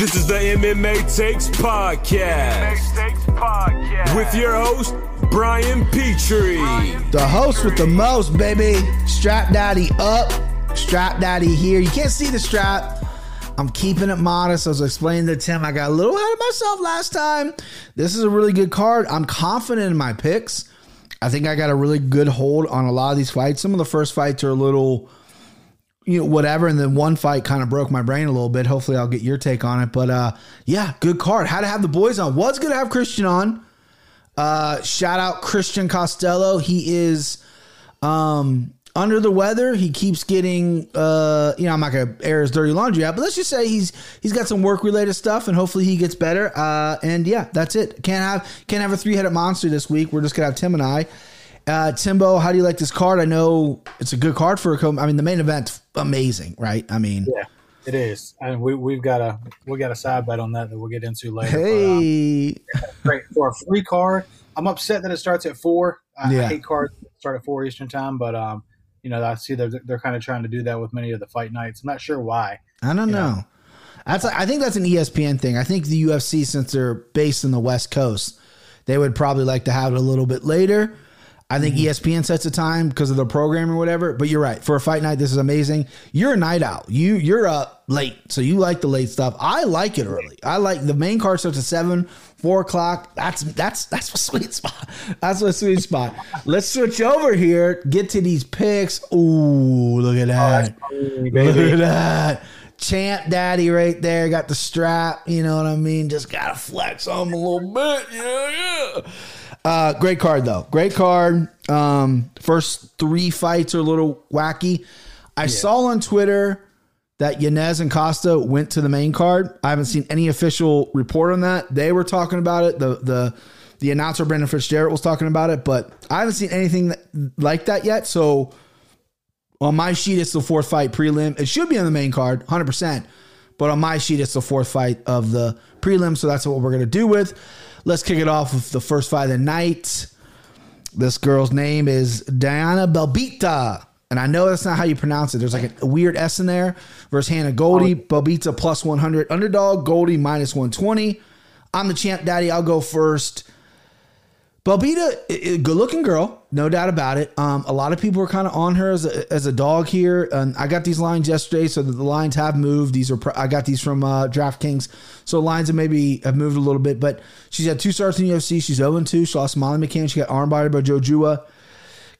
This is the MMA Takes Podcast. Podcast. With your host, Brian Petrie. The host with the most, baby. Strap Daddy up. Strap Daddy here. You can't see the strap. I'm keeping it modest. I was explaining to Tim, I got a little ahead of myself last time. This is a really good card. I'm confident in my picks. I think I got a really good hold on a lot of these fights. Some of the first fights are a little you know, whatever. And then one fight kind of broke my brain a little bit. Hopefully, I'll get your take on it. But uh, yeah, good card. Had to have the boys on. Was gonna have Christian on. Uh, shout out Christian Costello. He is um, under the weather. He keeps getting, uh, you know, I'm not gonna air his dirty laundry out, but let's just say he's he's got some work related stuff, and hopefully he gets better. Uh, and yeah, that's it. Can't have can't have a three headed monster this week. We're just gonna have Tim and I. Uh, Timbo, how do you like this card? I know it's a good card for a co- I mean, the main event's amazing, right? I mean, Yeah, it is, and we we've got a we got a side bet on that that we'll get into later. hey, But, um, great for a free card. I'm upset that it starts at four. I, Yeah. I hate cards that start at four Eastern time, but um, you know, I see they're they're kind of trying to do that with many of the fight nights. I'm not sure why. I don't Yeah. know. That's I think that's an ESPN thing. I think the UFC, since they're based in the West Coast, they would probably like to have it a little bit later. I think E ESPN sets a time because of the program or whatever. But you're right. For a fight night, this is amazing. You're a night out. You you're up late, so you like the late stuff. I like it early. I like the main card starts at seven, four o'clock. That's that's that's a sweet spot. That's a sweet spot. Let's switch over here. Get to these picks. Ooh, look at that. Look at that. Champ daddy right there. Got the strap. You know what I mean? Just got to flex on him a little bit. Yeah, yeah. Uh, great card, though. Great card. Um, first three fights are a little wacky. I saw on Twitter that Yanez and Costa went to the main card. I haven't seen any official report on that. They were talking about it. The the the announcer Brendan Fitzgerald was talking about it, but I haven't seen anything that, like that yet. So on my sheet, it's the fourth fight prelim. It should be on the main card, 100%. But on my sheet, it's the fourth fight of the prelim. So that's what we're going to do with. Let's kick it off with the first fight of the night. This girl's name is Diana Belbita. And I know that's not how you pronounce it. There's like a weird S in there. Versus Hannah Goldy. Oh. Belbita plus 100 underdog. Goldy minus 120. I'm the champ daddy. I'll go first. Belbita, good looking girl, no doubt about it. Um, a lot of people are kind of on her as a, as a dog here, and I got these lines yesterday, so the lines have moved. These are I got these from uh, DraftKings, so lines have maybe have moved a little bit. But she's had two starts in the UFC. She's 0 2. She lost Molly McCann. She got armbarred by Jojua.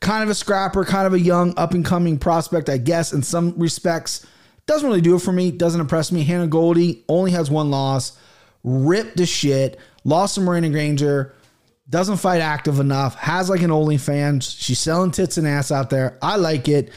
Kind of a scrapper, kind of a young up and coming prospect, I guess. In some respects, doesn't really do it for me. Doesn't impress me. Hannah Goldy only has one loss. Ripped to shit. Lost to Miranda Granger doesn't fight active enough, has like an OnlyFans. She's selling tits and ass out there. I like it.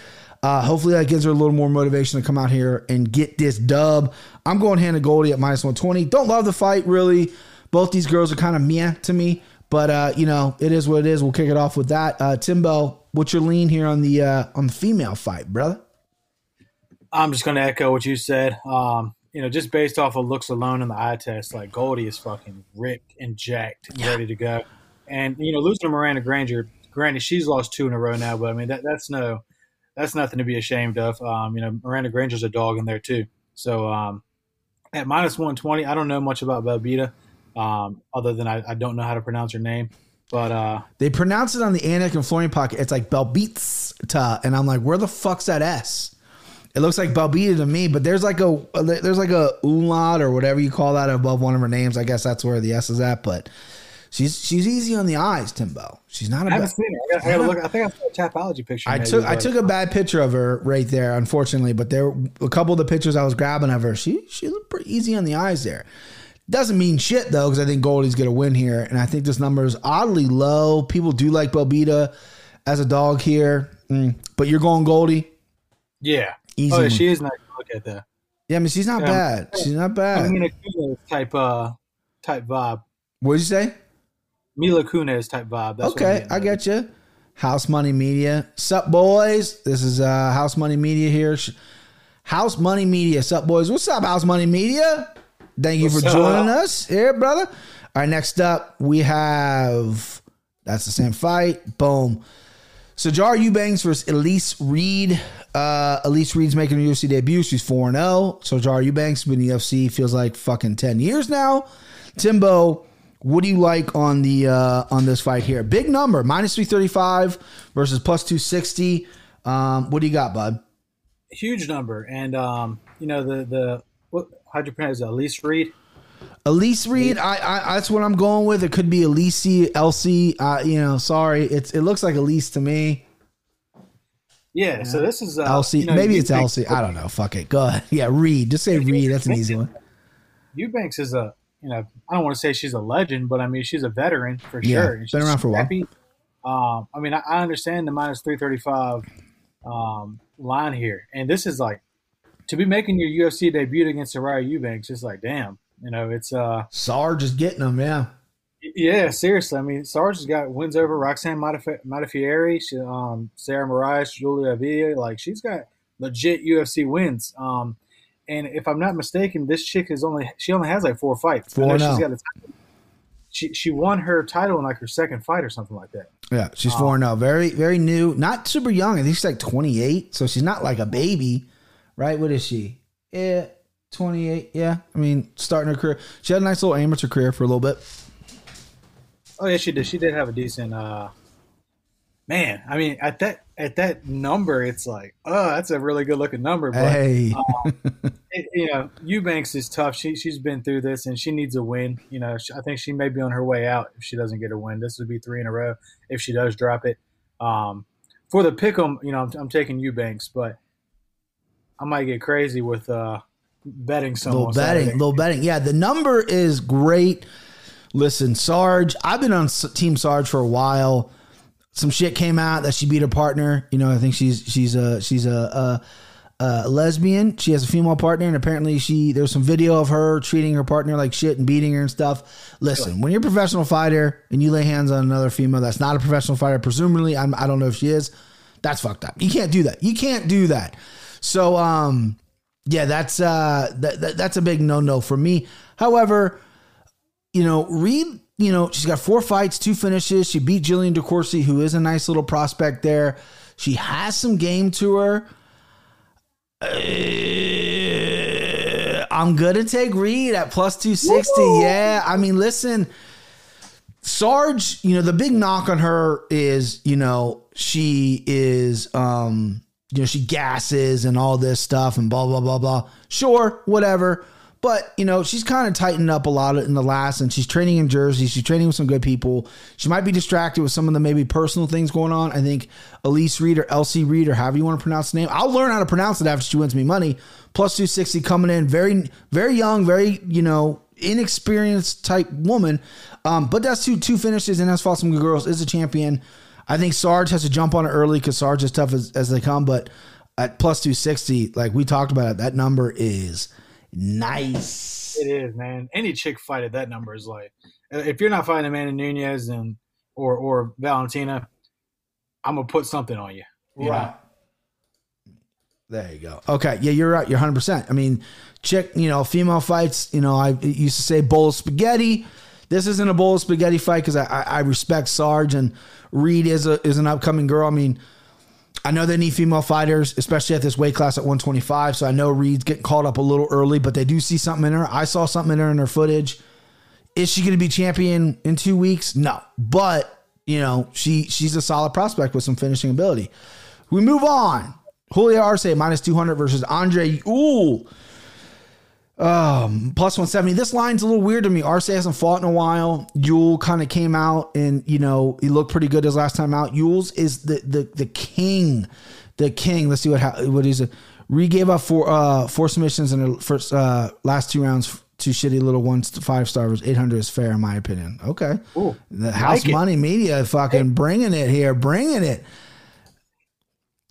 Uh, hopefully that gives her a little more motivation to come out here and get this dub. I'm going Hannah Goldy at minus 120. Don't love the fight, really. Both these girls are kind of meh to me, but uh, you know, it is what it is. We'll kick it off with that. Uh, Timbo, what's your lean here on the uh, on the female fight, brother? I'm just going to echo what you said. Um, you know, just based off of looks alone in the eye test, like Goldy is fucking ripped and jacked, and ready to go. And you know, losing to Miranda Granger, granted she's lost two in a row now, but I mean that that's no, that's nothing to be ashamed of. Um, you know, Miranda Granger's a dog in there too. So um, at minus one twenty, I don't know much about Belbita, um, other than I, I don't know how to pronounce her name. But uh, They pronounce it on the Anik and Florian pocket. It's like Belbita, and I'm like, where the fuck's that S? It looks like Belbita to me, but there's like a there's like a umlaut or whatever you call that above one of her names. I guess that's where the S is at. But she's she's easy on the eyes, Timbo. She's not a I haven't bad. seen her. I gotta, I gotta look. I think I saw a Tapology picture. I took I took a bad picture of her right there, unfortunately. But there a couple of the pictures I was grabbing of her. She she looked pretty easy on the eyes there. Doesn't mean shit though, because I think Goldy's gonna win here, and I think this number is oddly low. People do like Belbita as a dog here, Mm. but you're going Goldy. Yeah. Easy Oh, yeah, she is nice to look at that. Yeah, I mean she's not Yeah. bad. She's not bad. Mila Kunis type uh type vibe. What'd you say? Mila Kunis type vibe. That's okay, I get you. House Money Media. Sup, boys? This is uh, House Money Media here. House Money Media. Sup, boys? What's up, House Money Media? Thank you What's for joining us here, brother. All right, next up, we have that's the same fight. Boom. Sijara Eubanks versus Elise Reed. Uh, Elise Reed's making her UFC debut. She's 4 0. Sijara Eubanks been in the UFC feels like fucking 10 years now. Timbo, what do you like on the uh, on this fight here? Big number, minus 335 versus plus 260. Um, what do you got, bud? Huge number, and um, you know the the what how'd you pronounce it? Elise Reed. Elise Reed, I, I that's what I'm going with. It could be Elise, Elsie. Uh, you know, sorry, it's it looks like Elise to me. Yeah, so this is uh, Elsie, you know, maybe it's Elsie. I don't know. Fuck it. Go ahead. Yeah, Reed. Just say Reed. That's an easy one. Eubanks is a you know I don't want to say she's a legend, but I mean she's a veteran for Yeah, sure. been around for a while. Um, I mean I, I understand the minus three thirty five um, line here, and this is like to be making your UFC debut against Soraya Eubanks. It's like damn, you know it's uh Sarge is getting them. Yeah. yeah seriously. I mean Sarge has got wins over Roxanne she, um, Sarah Moraes, Julia Avila. Like she's got legit UFC wins. Um, and if I'm not mistaken, this chick is only she only has like four fights. 4-0. she's got title. She she won her title in like her second fight or something like that. Yeah, she's four now. Very, very new. Not super young. I think she's like 28. So she's not like a baby, right? What is she? Yeah, 28. Yeah. I mean, starting her career. She had a nice little amateur career for a little bit. Oh yeah, she did. She did have a decent. uh Man, I mean, at that at that number, it's like, oh, that's a really good looking number. But Hey. it- you know, Eubanks is tough. She she's been through this and she needs a win. You know, she, I think she may be on her way out if she doesn't get a win. This would be three in a row if she does drop it. Um, for the pick'em, you know, I'm, I'm taking Eubanks, but I might get crazy with uh betting some little betting, Saturday. little betting. Yeah, the number is great. Listen, Sarge, I've been on Team Sarge for a while. Some shit came out that she beat her partner. You know, I think she's she's a she's a, a, a lesbian. She has a female partner, and apparently she there's some video of her treating her partner like shit and beating her and stuff. Listen, when you're a professional fighter and you lay hands on another female that's not a professional fighter, presumably I'm, I don't know if she is. That's fucked up. You can't do that. You can't do that. So, um, yeah, that's uh, that, that that's a big no no for me. However, you know, Reed, you know, she's got four fights, two finishes. She beat Jillian DeCourcy, who is a nice little prospect there. She has some game to her. Uh, I'm gonna take Reed at plus 260. Yeah, I mean, listen, Sarge, you know, the big knock on her is, you know, she is um, you know, she gasses and all this stuff and blah blah blah blah. Sure, whatever. But, you know, she's kind of tightened up a lot in the last and she's training in Jersey. She's training with some good people. She might be distracted with some of the maybe personal things going on. I think Elise Reed or Elsie Reed or however you want to pronounce the name. I'll learn how to pronounce it after she wins me money. Plus 260 coming in. Very, very young, very, you know, inexperienced type woman. Um, but that's two two finishes and has fought some good girls. Is a champion. I think Sarge has to jump on it early because Sarge is tough as, as they come. But at plus 260, like we talked about it, that number is nice. It is, man. Any chick fight at that number is like, if you're not fighting Amanda Nunes and or or Valentina, I'm gonna put something on you. Yeah. There you go. Okay. Yeah, you're right. You're 100%. I mean, chick, you know, female fights, you know, I used to say bowl of spaghetti. This isn't a bowl of spaghetti fight because I, I, I respect Sarge and Reed is a is an upcoming girl. I mean, I know they need female fighters, especially at this weight class at 125. So I know Reed's getting called up a little early, but they do see something in her. I saw something in her in her footage. Is she going to be champion in two weeks? No, but you know she she's a solid prospect with some finishing ability. We move on. Julio Arce minus 200 versus Andre Ooh. Um, plus 170. This line's a little weird to me. Arce hasn't fought in a while. Ewell kind of came out and, you know, he looked pretty good his last time out. Ewell's is the the the king. The king. Let's see what ha- what it. Re gave up four uh four submissions in the first uh last two rounds. Two shitty little ones to five stars. 800 is fair in my opinion. Okay. Ooh, the House like it. Money Media fucking bringing it here, bringing it.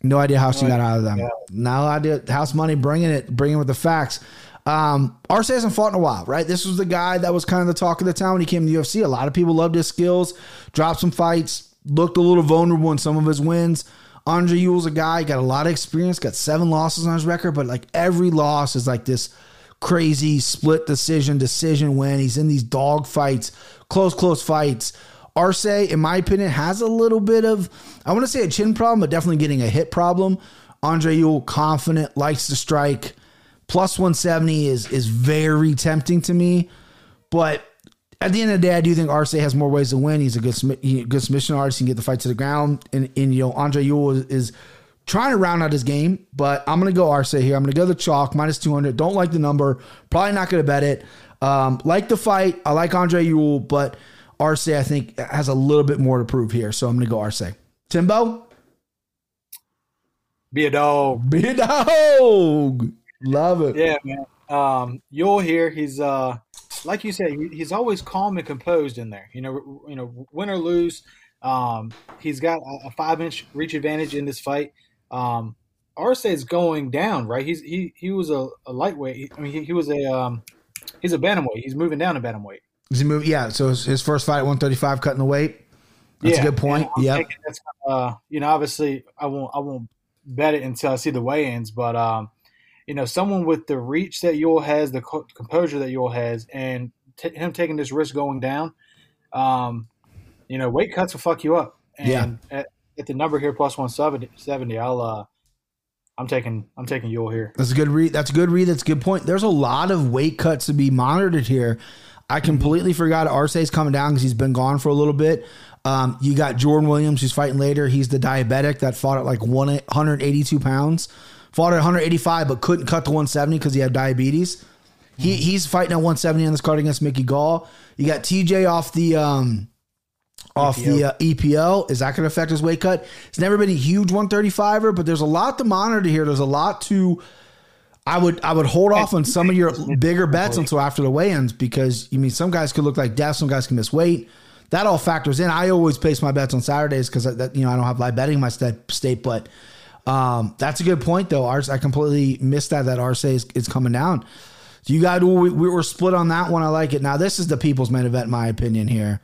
No idea how she got out of them. No idea. House Money bringing it, bringing with the facts. Um, Arce hasn't fought in a while, right? This was the guy that was kind of the talk of the town when he came to the UFC. A lot of people loved his skills, dropped some fights, looked a little vulnerable in some of his wins. Andre Ewell's a guy, got a lot of experience, got seven losses on his record, but like every loss is like this crazy split decision, decision win. He's in these dog fights, close, close fights. Arce, in my opinion, has a little bit of, I want to say a chin problem, but definitely getting a hit problem. Andre Ewell, confident, likes to strike. Plus 170 is is very tempting to me. But at the end of the day, I do think Arce has more ways to win. He's a good good submission artist. He can get the fight to the ground. And, and you know, Andre Ewell is, is trying to round out his game, but I'm going to go Arce here. I'm going to go the chalk, minus 200. Don't like the number. Probably not going to bet it. Um, like the fight. I like Andre Ewell, but Arce, I think, has a little bit more to prove here. So I'm going to go Arce. Timbo? Be a dog. Be a dog. Love it. Yeah, man. Um, Ewell here, he's uh, like you said, he's always calm and composed in there. You know, you know, win or lose, um, he's got a five inch reach advantage in this fight. Um, is going down, right? He's he he was a, a lightweight. I mean, he, he was a um, he's a bantamweight. He's moving down to bantamweight. Is he moving? Yeah. So his, his first fight at 135, cutting the weight. That's yeah, a good point. Yeah. Uh, you know, obviously, I won't I won't bet it until I see the weigh-ins, but um, you know, someone with the reach that Ewell has, the co- composure that Ewell has, and t- him taking this risk going down, um, you know, weight cuts will fuck you up. And yeah. At, at the number here plus 170, I'll uh, I'm taking I'm taking Ewell here. That's a good read. That's a good read. That's a good point. There's a lot of weight cuts to be monitored here. I completely forgot Arce's coming down because he's been gone for a little bit. Um, you got Jordan Williams who's fighting later. He's the diabetic that fought at like 182 pounds, fought at 185 but couldn't cut to 170 because he had diabetes. He he's fighting at 170 on this card against Mickey Gall. You got TJ off the um, off EPO. the uh, EPO. Is that going to affect his weight cut? It's never been a huge 135er, but there's a lot to monitor here. There's a lot to. I would I would hold off on some of your bigger bets until after the weigh-ins because you mean some guys could look like death, some guys can miss weight. That all factors in. I always place my bets on Saturdays because that you know I don't have live betting in my state, but um, that's a good point though. Arce, I completely missed that that Arce is, is coming down. So you got we, we were split on that one. I like it. Now this is the people's main event, in my opinion here.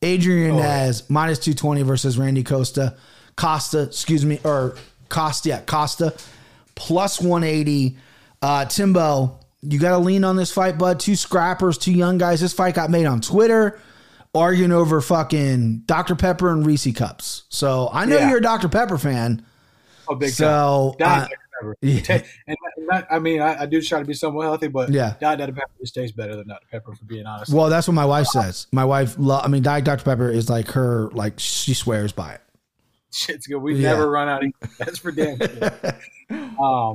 Adrian oh. minus 220 versus Randy Costa. Costa, excuse me, or Costa, yeah, Costa plus 180. Uh, Timbo, you got to lean on this fight, bud. Two scrappers, two young guys. This fight got made on Twitter, arguing over fucking Dr. Pepper and Reese cups. So I know yeah. you're a Dr. Pepper fan. Oh, big so, time. Yeah. And that, I mean, I, I, do try to be somewhat healthy, but yeah, Diet Dr Pepper just tastes better than Dr Pepper, for being honest. Well, that's what my wife says. My wife, lo- I mean, Diet Dr Pepper is like her, like she swears by it. Shit's good. We yeah. never run out. Of, that's for damn sure. um,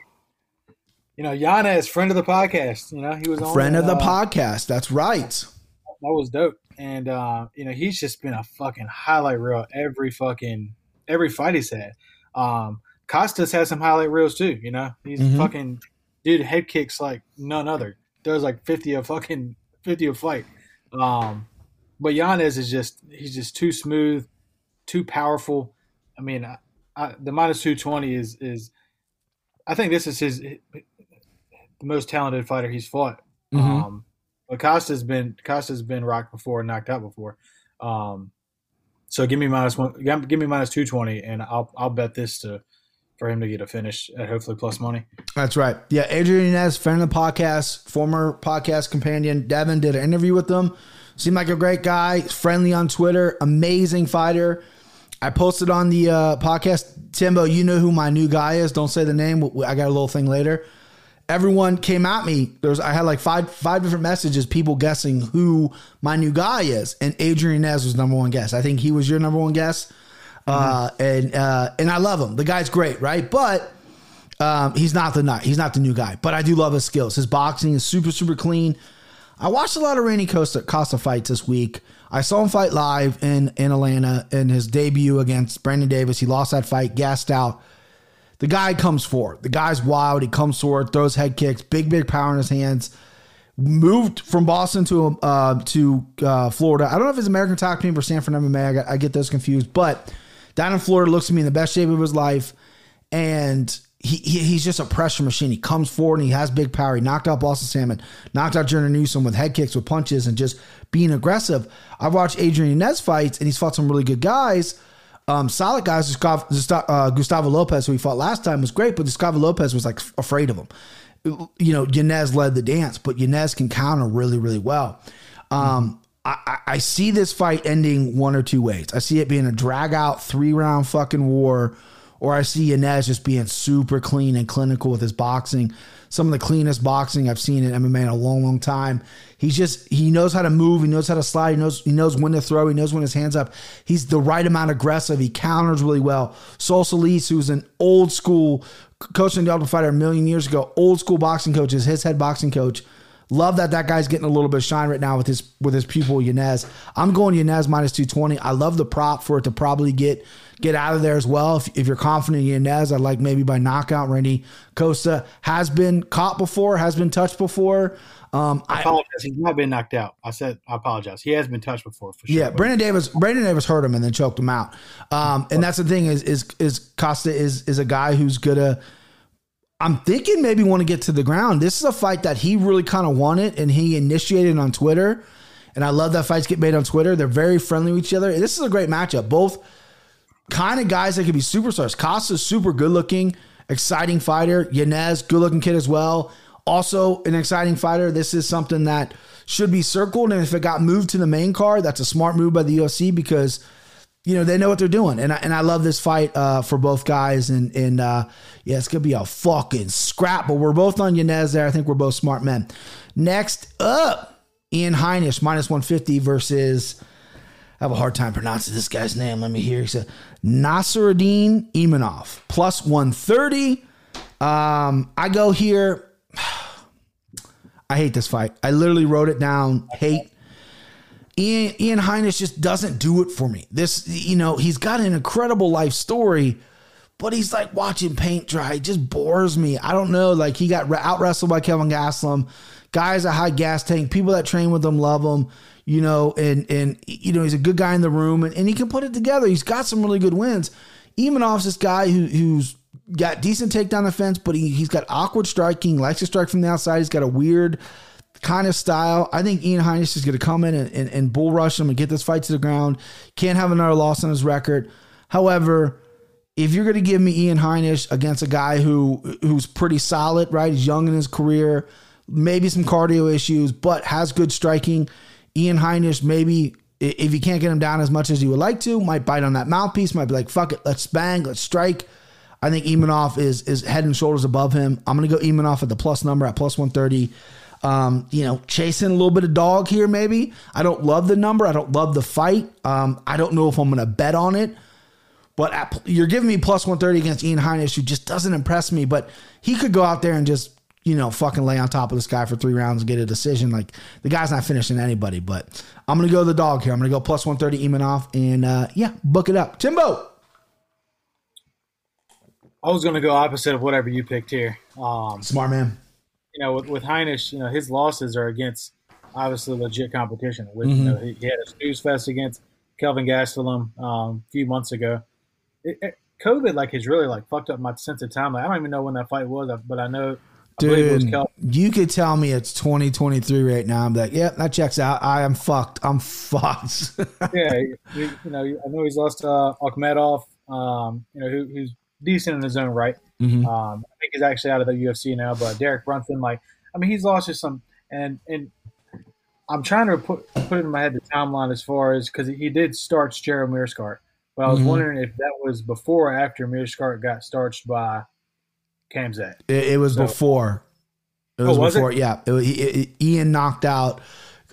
you know, Yana is friend of the podcast. You know, he was on friend of the uh, podcast. That's right. That was dope. And uh, you know, he's just been a fucking highlight reel every fucking every fight he's had. Um, Costas has some highlight reels too. You know, he's mm-hmm. fucking dude head kicks like none other. Does like fifty a fucking fifty a fight. Um, but Yanez is just he's just too smooth, too powerful. I mean, I, I, the minus two twenty is is I think this is his the most talented fighter he's fought. Mm-hmm. Um, but Costa's been Costa's been rocked before and knocked out before. Um, so give me minus one, give me minus two twenty, and I'll I'll bet this to for him to get a finish at hopefully plus money. That's right. Yeah, Adrian Yanez, friend of the podcast, former podcast companion. Devin did an interview with them. Seemed like a great guy, friendly on Twitter, amazing fighter. I posted on the uh, podcast, Timbo, you know who my new guy is. Don't say the name. I got a little thing later. Everyone came at me. There's I had like five five different messages, people guessing who my new guy is, and Adrian Yanez was number one guess. I think he was your number one guess. Uh, and uh, and I love him. The guy's great, right? But um, he's not the nut. He's not the new guy. But I do love his skills. His boxing is super super clean. I watched a lot of Randy Costa Costa fights this week. I saw him fight live in in Atlanta in his debut against Brandon Davis. He lost that fight, gassed out. The guy comes forward. The guy's wild. He comes forward, throws head kicks, big big power in his hands. Moved from Boston to uh, to uh, Florida. I don't know if it's American Top Team or Sanford MMA. I, got, I get those confused, but down in Florida, looks to me in the best shape of his life, and he, he, he's just a pressure machine. He comes forward and he has big power. He knocked out Boston Salmon, knocked out Journey Newson with head kicks, with punches, and just being aggressive. I've watched Adrian Yanez fights, and he's fought some really good guys. Um, solid guys. Uh, Gustavo Lopez, who he fought last time, was great, but Gustavo Lopez was like afraid of him. You know, Yanez led the dance, but Yanez can counter really, really well. Um, I, I see this fight ending one or two ways. I see it being a drag out three round fucking war, or I see Yanez just being super clean and clinical with his boxing. Some of the cleanest boxing I've seen in MMA in a long, long time. He's just he knows how to move, he knows how to slide, he knows he knows when to throw, he knows when his hands up. He's the right amount aggressive. He counters really well. Saul Soliz, who's an old school coaching the Ultimate Fighter a million years ago, old school boxing coach, is his head boxing coach. Love that that guy's getting a little bit of shine right now with his with his pupil Yanez. I'm going Yanez minus 220. I love the prop for it to probably get get out of there as well. If, if you're confident in Yanez, I'd like maybe by knockout. Randy Costa has been caught before, has been touched before. Um, I apologize. He's not been knocked out. I said I apologize. He has been touched before for sure. Yeah, Brandon Davis. Brandon Davis hurt him and then choked him out. Um, and that's the thing is is is Costa is is a guy who's gonna. I'm thinking maybe want to get to the ground. This is a fight that he really kind of wanted and he initiated on Twitter. And I love that fights get made on Twitter. They're very friendly with each other. This is a great matchup. Both kind of guys that could be superstars. Costa's super good looking, exciting fighter. Yanez, good looking kid as well. Also an exciting fighter. This is something that should be circled. And if it got moved to the main card, that's a smart move by the UFC because you know they know what they're doing. And I, and I love this fight uh, for both guys. And and uh, yeah, it's gonna be a fucking scrap. But we're both on Yanez there. I think we're both smart men. Next up, Ian Heinisch minus one fifty versus. I have a hard time pronouncing this guy's name. Let me hear. He said Nassourdine Imavov plus 130. Um, I go here. I hate this fight. I literally wrote it down. Hate. Ian, Ian Heinisch just doesn't do it for me. This, you know, he's got an incredible life story, but he's like watching paint dry. It just bores me. I don't know. Like he got out wrestled by Kelvin Gastelum. Guys a high gas tank. People that train with him love him you know, and and you know he's a good guy in the room, and, and he can put it together. He's got some really good wins. Imavov's this guy who who's got decent takedown defense, but he, he's got awkward striking, likes to strike from the outside. He's got a weird kind of style. I think Ian Heinisch is going to come in and, and, and bull rush him and get this fight to the ground. Can't have another loss on his record. However, if you're going to give me Ian Heinisch against a guy who who's pretty solid, right? He's young in his career, maybe some cardio issues, but has good striking Ian Heinisch maybe if you can't get him down as much as you would like to, might bite on that mouthpiece, might be like, fuck it, let's bang, let's strike. I think Imavov is is head and shoulders above him. I'm gonna go Imavov at the plus number at plus 130. Um, you know, chasing a little bit of dog here, maybe. I don't love the number. I don't love the fight. Um, I don't know if I'm gonna bet on it. But at, you're giving me plus 130 against Ian Heinisch, who just doesn't impress me. But he could go out there and just you know, fucking lay on top of this guy for three rounds and get a decision. Like the guy's not finishing anybody, but I'm gonna go the dog here. I'm gonna go plus 130 Imavov and uh, yeah, book it up. Timbo. I was gonna go opposite of whatever you picked here. Um, Smart man. You know, with, with Heinisch, you know, his losses are against obviously legit competition. With mm-hmm. you know, he, he, had a snooze fest against Kelvin Gastelum um, a few months ago. It, it, COVID like has really like fucked up my sense of time. Like I don't even know when that fight was, but I know Dude, you could tell me it's 2023 right now. I'm like, yep, yeah, that checks out. I am fucked. I'm fucked. yeah, you, you, know, I know he's lost uh, Akhmedov, um, you know, who, who's decent in his own right. Mm-hmm. Um, I think he's actually out of the UFC now, but Derek Brunson, like, I mean, he's lost just some, and and I'm trying to put put it in my head the timeline as far as because he did starch Gerald Meerschaert, but I was mm-hmm. wondering if that was before or after Meerschaert got starched by Khamzat. It, it was so, before. It was, oh, was before. It? Yeah, it, it, Ian knocked out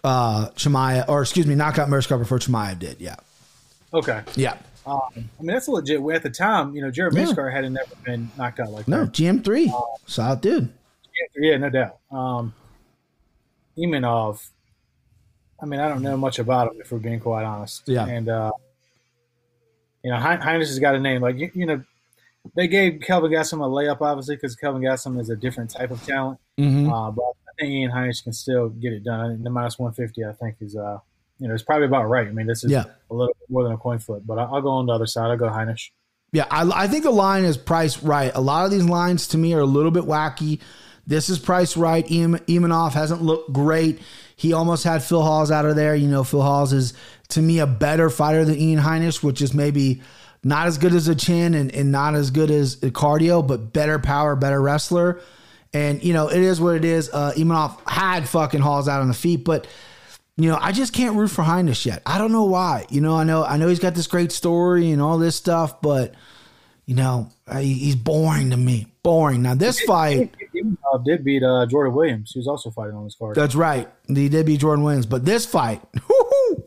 uh Chimaev, or excuse me, knocked out Meerschaert before Chimaev did. Yeah. Okay. Yeah. Um, I mean, that's a legit. Way at the time, you know, Jared yeah. Meerschaert had never been knocked out like no, that. No, GM3. Um, Solid dude. Yeah, no doubt. Um, Imavov, I mean, I don't know much about him, if we're being quite honest. Yeah. And, uh, you know, Heinisch has got a name. Like, you, you know, they gave Kelvin Gastelum a layup, obviously, because Kelvin Gastelum is a different type of talent. Mm-hmm. Uh, but I think Ian Heinisch can still get it done. Think the minus 150, I think, is, uh, you know, it's probably about right. I mean, this is yeah. a little more than a coin flip, but I'll, go on the other side. I'll go Heinisch. Yeah, I, I think the line is priced right. A lot of these lines to me are a little bit wacky. This is priced right. Imavov hasn't looked great. He almost had Phil Hawes out of there. You know, Phil Hawes is to me a better fighter than Ian Heinisch, which is maybe not as good as a chin and, and not as good as cardio, but better power, better wrestler. And, you know, it is what it is. Uh, Imavov had fucking Hawes out on the feet, but, you know, I just can't root for Heinisch yet. I don't know why. You know, I know I know he's got this great story and all this stuff, but, you know, he's boring to me. Boring. Now this fight, Uh, did beat uh, Jordan Williams, who's also fighting on this card. that's right. He did beat Jordan Williams, but this fight, whoo-hoo,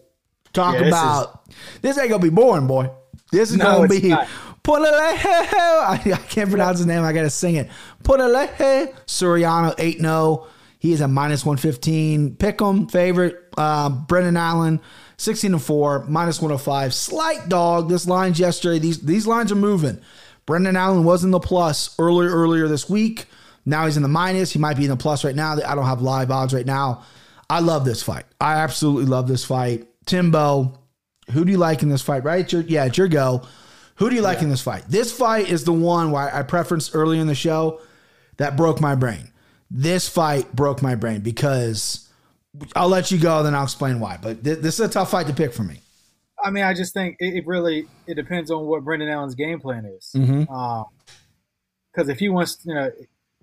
talk Yeah, this about this ain't gonna be boring, boy. This is No, gonna be not. I, I can't pronounce his name. I gotta sing it. Punahele Soriano eight 0 He is a minus one fifteen. Pick 'em favorite. Uh, Brendan Allen sixteen and four minus one hundred five. Slight dog. This line's yesterday. These these lines are moving. Brendan Allen was in the plus earlier earlier this week. Now he's in the minus. He might be in the plus right now. I don't have live odds right now. I love this fight. I absolutely love this fight. Timbo, who do you like in this fight? Right? It's your, yeah, it's your go. Who do you like in this fight? This fight is the one where I preferenced earlier in the show that broke my brain. This fight broke my brain because I'll let you go, then I'll explain why. But th- this is a tough fight to pick for me. I mean, I just think it, it really it depends on what Brendan Allen's game plan is. Mm-hmm. Because if he wants, you know,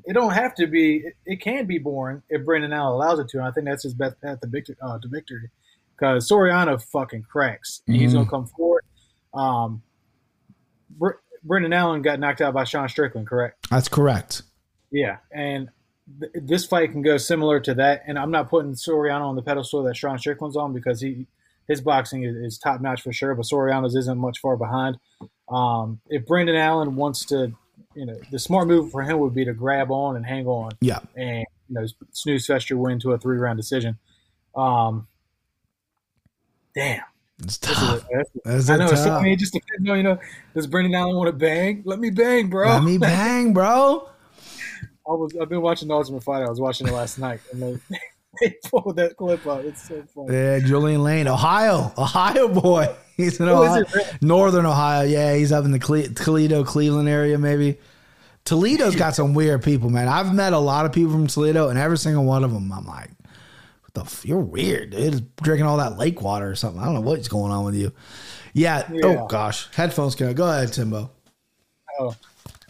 it don't have to be. It, it can be boring if Brendan Allen allows it to. And I think that's his best path to victory. Uh, to victory. Because Soriano fucking cracks. And He's gonna come forward. Um, Br- Brendan Allen got knocked out by Sean Strickland, correct? That's correct. Yeah, and th- this fight can go similar to that. And I'm not putting Soriano on the pedestal that Sean Strickland's on because he his boxing is, is top notch for sure, but Soriano's isn't much far behind. Um, if Brendan Allen wants to, you know, the smart move for him would be to grab on and hang on Yeah. and you know snooze fest your win to a three round decision. Um, damn, It's this is tough. a- that's- That's I know. It's, I mean, it just depends on you know. Does Brendan Allen want to bang? Let me bang, bro. Let me bang, bro. I was I've been watching the Ultimate Fighter. I was watching it last night, and they they pulled that clip up. It's so funny. Yeah, Julian Lane, Ohio, Ohio boy. He's in Oh, Ohio, really? Northern Ohio. Yeah, he's up in the Cle- Toledo, Cleveland area, maybe. Toledo's got some weird people, man. I've met a lot of people from Toledo, and every single one of them, I'm like, what the f- you're weird, dude. Drinking all that lake water or something. I don't know what's going on with you. Yeah. Yeah. Oh gosh, headphones go. Go ahead, Timbo. Oh,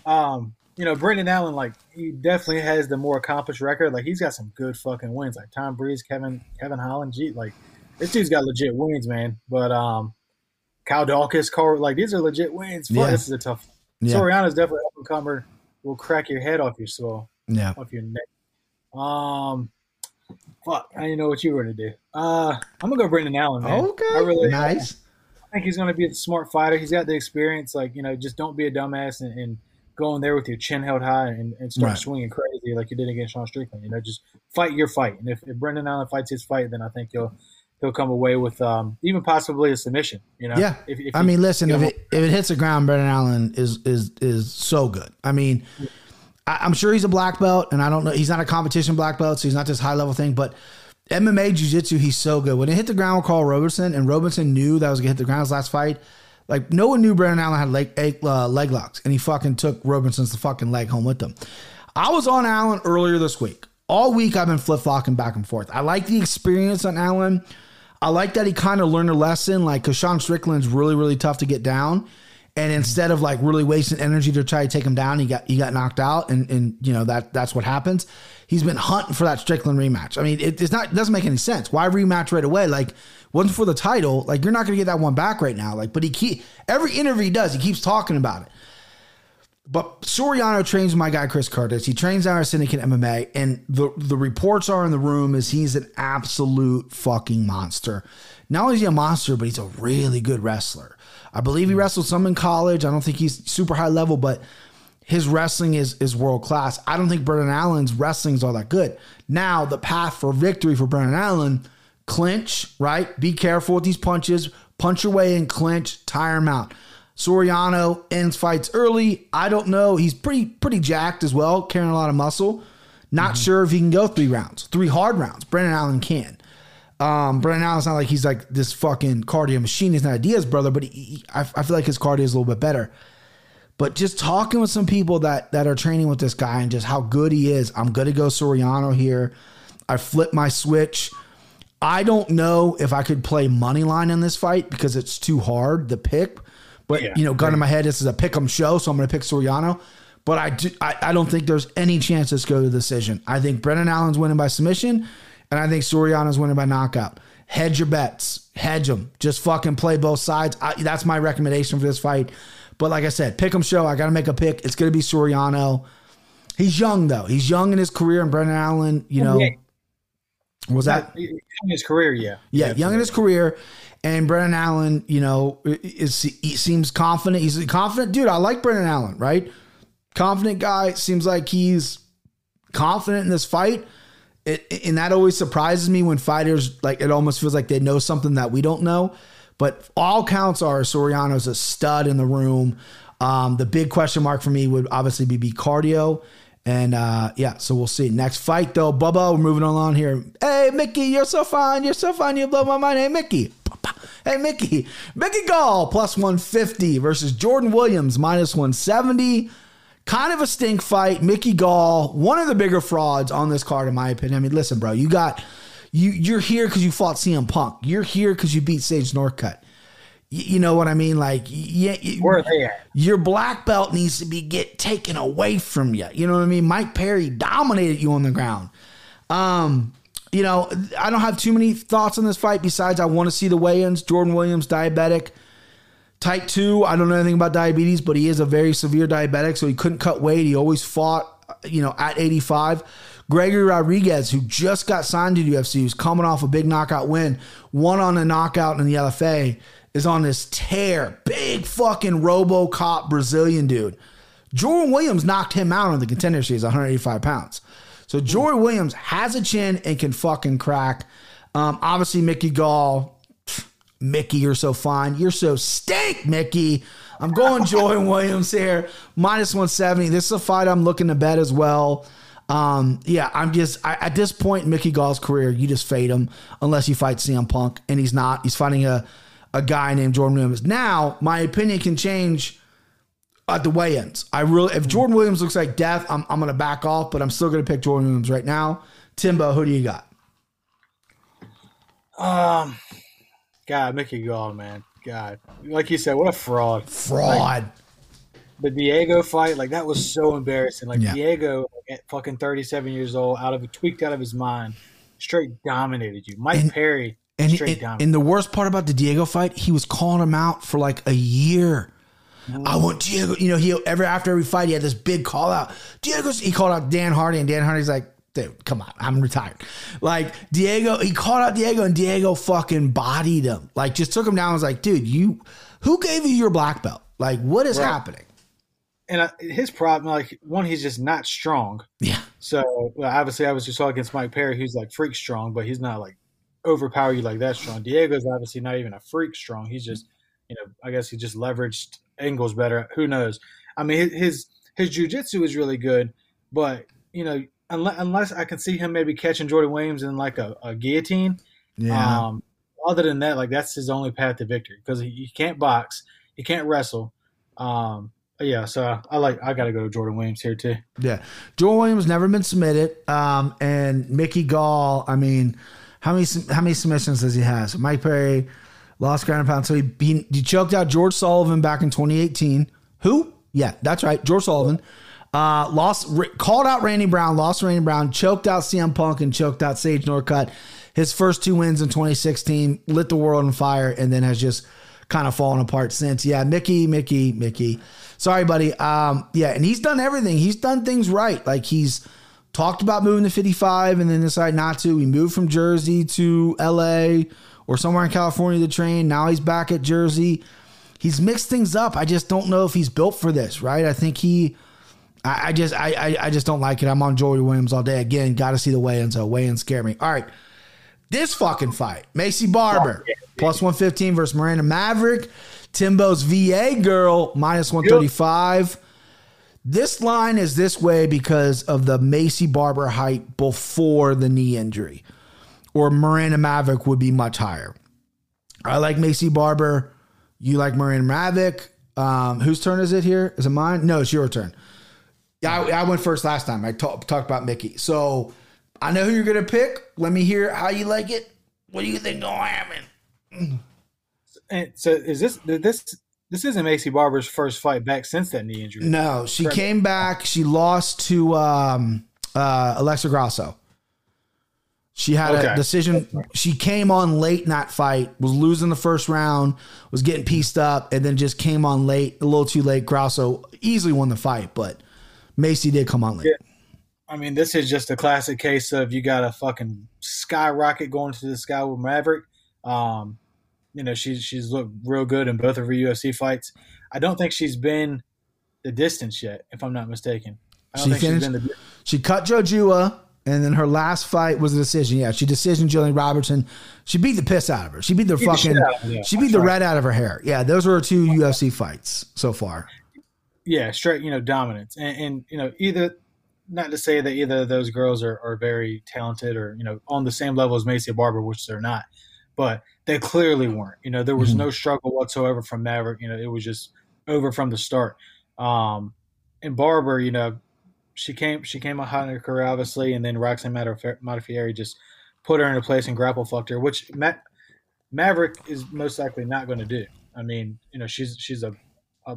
um, you know, Brendan Allen, like he definitely has the more accomplished record. Like he's got some good fucking wins, like Tom Breese, Kevin Kevin Holland. Gee, like this dude's got legit wins, man. But um, Kyle Daukaus, Car, like these are legit wins. Fuck, Yeah. This is a tough. Yeah. Soriano's definitely up and comer. Will crack your head off your skull, Yeah. off your neck. Um, fuck, I didn't know what you were gonna do. Uh, I'm gonna go Brendan Allen, man. Okay. I really nice. I think he's going to be a smart fighter. He's got the experience. Like, you know, just don't be a dumbass and, and go in there with your chin held high and, and start Right. swinging crazy like you did against Sean Strickland. You know, just fight your fight. And if, if Brendan Allen fights his fight, then I think he'll he'll come away with um, even possibly a submission. You know, Yeah. If, if I mean, listen, if it if it hits the ground, Brendan Allen is is is so good. I mean, I, I'm sure he's a black belt, and I don't know. He's not a competition black belt, so he's not this high level thing. But MMA Jiu Jitsu, he's so good. When it hit the ground with Karl Roberson, and Roberson knew that was gonna hit the ground his last fight. Like no one knew Brendan Allen had leg uh, leg locks, and he fucking took Roberson's fucking leg home with him. I was on Allen earlier this week. All week I've been flip flopping back and forth. I like the experience on Allen. I like that he kind of learned a lesson, like Sean Strickland's really, really tough to get down. And instead of like really wasting energy to try to take him down, he got he got knocked out, and and you know that that's what happens. He's been hunting for that Strickland rematch. I mean, it, it's not it doesn't make any sense. Why rematch right away? Like wasn't for the title. Like you're not going to get that one back right now. Like, but he keep every interview he does, he keeps talking about it. But Soriano trains my guy Chris Curtis. He trains our syndicate MMA, and the the reports are in the room is he's an absolute fucking monster. Not only is he a monster, but he's a really good wrestler. I believe he wrestled some in college. I don't think he's super high level, but his wrestling is is world class. I don't think Brendan Allen's wrestling is all that good. Now the path for victory for Brendan Allen, clinch, right? Be careful with these punches. Punch your way in, clinch, tire him out. Soriano ends fights early. I don't know. He's pretty pretty jacked as well, carrying a lot of muscle. Not mm-hmm. sure if he can go three rounds, three hard rounds. Brendan Allen can. Um, Brendan Allen's not like he's like this fucking cardio machine. He's not a Diaz brother, but he, I, I feel like his cardio is a little bit better. But just talking with some people that that are training with this guy and just how good he is, I'm gonna go Soriano here. I flip my switch. I don't know if I could play money line in this fight because it's too hard the pick. But Yeah. you know, gun in my head, this is a pick 'em show, so I'm going to pick Soriano. But I, do, I I don't think there's any chance this go to the decision. I think Brendan Allen's winning by submission, and I think Soriano's winning by knockout. Hedge your bets, hedge them. Just fucking play both sides. I, that's my recommendation for this fight. But like I said, pick 'em show. I got to make a pick. It's going to be Soriano. He's young though. He's young in his career, and Brendan Allen, you know, was that in his career? Yeah, yeah, young in his career. And Brendan Allen, you know, is he seems confident. He's a confident dude. I like Brendan Allen, right? Confident guy. Seems like he's confident in this fight. It, and that always surprises me when fighters like it almost feels like they know something that we don't know. But all counts are Soriano's a stud in the room. Um, the big question mark for me would obviously be, be cardio. And uh, yeah, so we'll see. Next fight though, Bubba, we're moving along here. Hey, Mickey, you're so fine. You're so fine. You blow my mind. Hey, Mickey. Hey, Mickey. Mickey Gall plus 150 versus Jordan Williams minus 170. Kind of a stink fight. Mickey Gall, one of the bigger frauds on this card, in my opinion. I mean, listen, bro, you got you you're here because you fought CM Punk. You're here because you beat Sage Northcutt. You, you know what I mean? Like, yeah, they at? your black belt needs to be get taken away from you. You know what I mean? Mike Perry dominated you on the ground. Um, you know, I don't have too many thoughts on this fight besides I want to see the weigh-ins. Jordan Williams, diabetic. Type 2, I don't know anything about diabetes, but he is a very severe diabetic, so he couldn't cut weight. He always fought, you know, at 85. Gregory Rodrigues, who just got signed to the UFC, who's coming off a big knockout win, one on a knockout in the LFA, is on this tear. Big fucking RoboCop Brazilian dude. Jordan Williams knocked him out on the contender series, 185 pounds. So Jordan Williams has a chin and can fucking crack. Um, obviously, Mickey Gall, Mickey, you're so fine. You're so stink, Mickey. I'm going Jordan Williams here, minus 170. This is a fight I'm looking to bet as well. Um, yeah, I'm just I, at this point in Mickey Gall's career, you just fade him unless you fight CM Punk, and he's not. He's fighting a a guy named Jordan Williams. Now, my opinion can change at the weigh-ins. I really, if Jordan Williams looks like death, I'm I'm gonna back off, but I'm still gonna pick Jordan Williams right now. Timbo, who do you got? Um, God, Mickey Gall, man. God, like you said, what a fraud. Fraud. The Diego fight, like that was so embarrassing. Like Yeah. Diego, at fucking thirty-seven years old, out of tweaked out of his mind, straight dominated you. Mike And- Perry, And, straight and, dominated. and the worst part about the Diego fight, he was calling him out for like a year. Mm-hmm. I want Diego. You know, he ever after every fight, he had this big call out. Diego's. He called out Dan Hardy, and Dan Hardy's like, "Dude, come on, I'm retired." Like Diego, he called out Diego, and Diego fucking bodied him. Like just took him down. and Was like, "Dude, you, who gave you your black belt? Like, what is Right. happening?" and his problem, like one, he's just not strong. Yeah, So well, obviously, I was just saw against Mike Perry, who's like freak strong, but he's not like overpower you like that strong. Diego's obviously not even a freak strong. He's just, you know, I guess he just leveraged angles better. Who knows? I mean, his his, his jujitsu is really good, but you know, unless unless I can see him maybe catching Jordan Williams in like a, a guillotine. yeah. Um, other than that, like that's his only path to victory because he, he can't box, he can't wrestle. Um, yeah, so I like I got to go to Jordan Williams here too. Yeah. Jordan Williams never been submitted. Um, and Mickey Gall, I mean, how many how many submissions does he have? Mike Perry lost ground and pound. So he, he he choked out George Sullivan back in 2018. Who? Yeah, that's right. George Sullivan. Uh, lost r- called out Randy Brown, lost Randy Brown, choked out CM Punk and choked out Sage Northcutt. His first two wins in 2016 lit the world on fire and then has just kind of fallen apart since. Yeah, Mickey, Mickey, Mickey. Sorry, buddy. Um, yeah, and he's done everything. He's done things right. Like he's talked about moving to 55 and then decided not to. He moved from Jersey to LA or somewhere in California to train. Now he's back at Jersey. He's mixed things up. I just don't know if he's built for this, right? I think he I, I just I, I I just don't like it. I'm on Joey Williams all day. Again, gotta see the weigh-ins. So weigh-ins scare me. All right. This fucking fight. Maycee Barber, plus 115 versus Miranda Maverick. Timbo's VA girl, minus 135. This line is this way because of the Maycee Barber hype before the knee injury. Or Miranda Maverick would be much higher. I like Maycee Barber. You like Miranda Maverick. Um, whose turn is it here? Is it mine? No, it's your turn. Yeah, I, I went first last time. I talk, talked about Mickey. So I know who you're going to pick. Let me hear how you like it. What do you think going to happen? And so is this this this isn't Maycee Barber's first fight back since that knee injury? No, she Correct. came back. She lost to um, uh, Alexa Grasso. She had Okay. a decision. She came on late in that fight, was losing the first round, was getting pieced up, and then just came on late, a little too late. Grasso easily won the fight, but Maycee did come on late. I mean, this is just a classic case of you got a fucking skyrocket going to the sky with Maverick. Um, you know, she's she's looked real good in both of her UFC fights. I don't think she's been the distance yet, if I'm not mistaken. I don't She think finished- she's been the She cut Jojua, and then her last fight was a decision. Yeah, she decision Gillian Robertson. She beat the piss out of her. She beat the Beat the fucking. out yeah. she beat That's the right. red out of her hair. Yeah, those were her two UFC fights so far. Yeah, straight, you know, dominance. And, and, you know, either, not to say that either of those girls are, are very talented or, you know, on the same level as Maycee Barber, which they're not, but they clearly weren't. You know, there was Mhm. no struggle whatsoever from Maverick. You know, it was just over from the start. Um, and Barber, you know, she came, she came out hot in her career, obviously, and then Roxanne Modafferi just put her in a place and grapple fucked her, which Ma- Maverick is most likely not going to do. I mean, you know, she's, she's a, a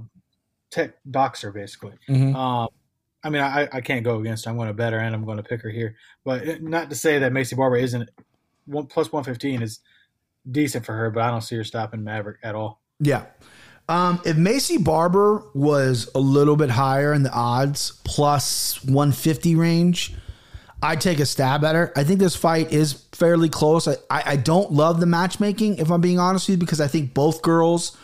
tech boxer basically. Mhm. Um, I mean, I, I can't go against her. I'm going to bet her and I'm going to pick her here. But not to say that Maycee Barber isn't one plus 115 is decent for her, but I don't see her stopping Maverick at all. Yeah. Um, if Maycee Barber was a little bit higher in the odds, plus 150 range, I'd take a stab at her. I think this fight is fairly close. I, I, I don't love the matchmaking, if I'm being honest with you, because I think both girls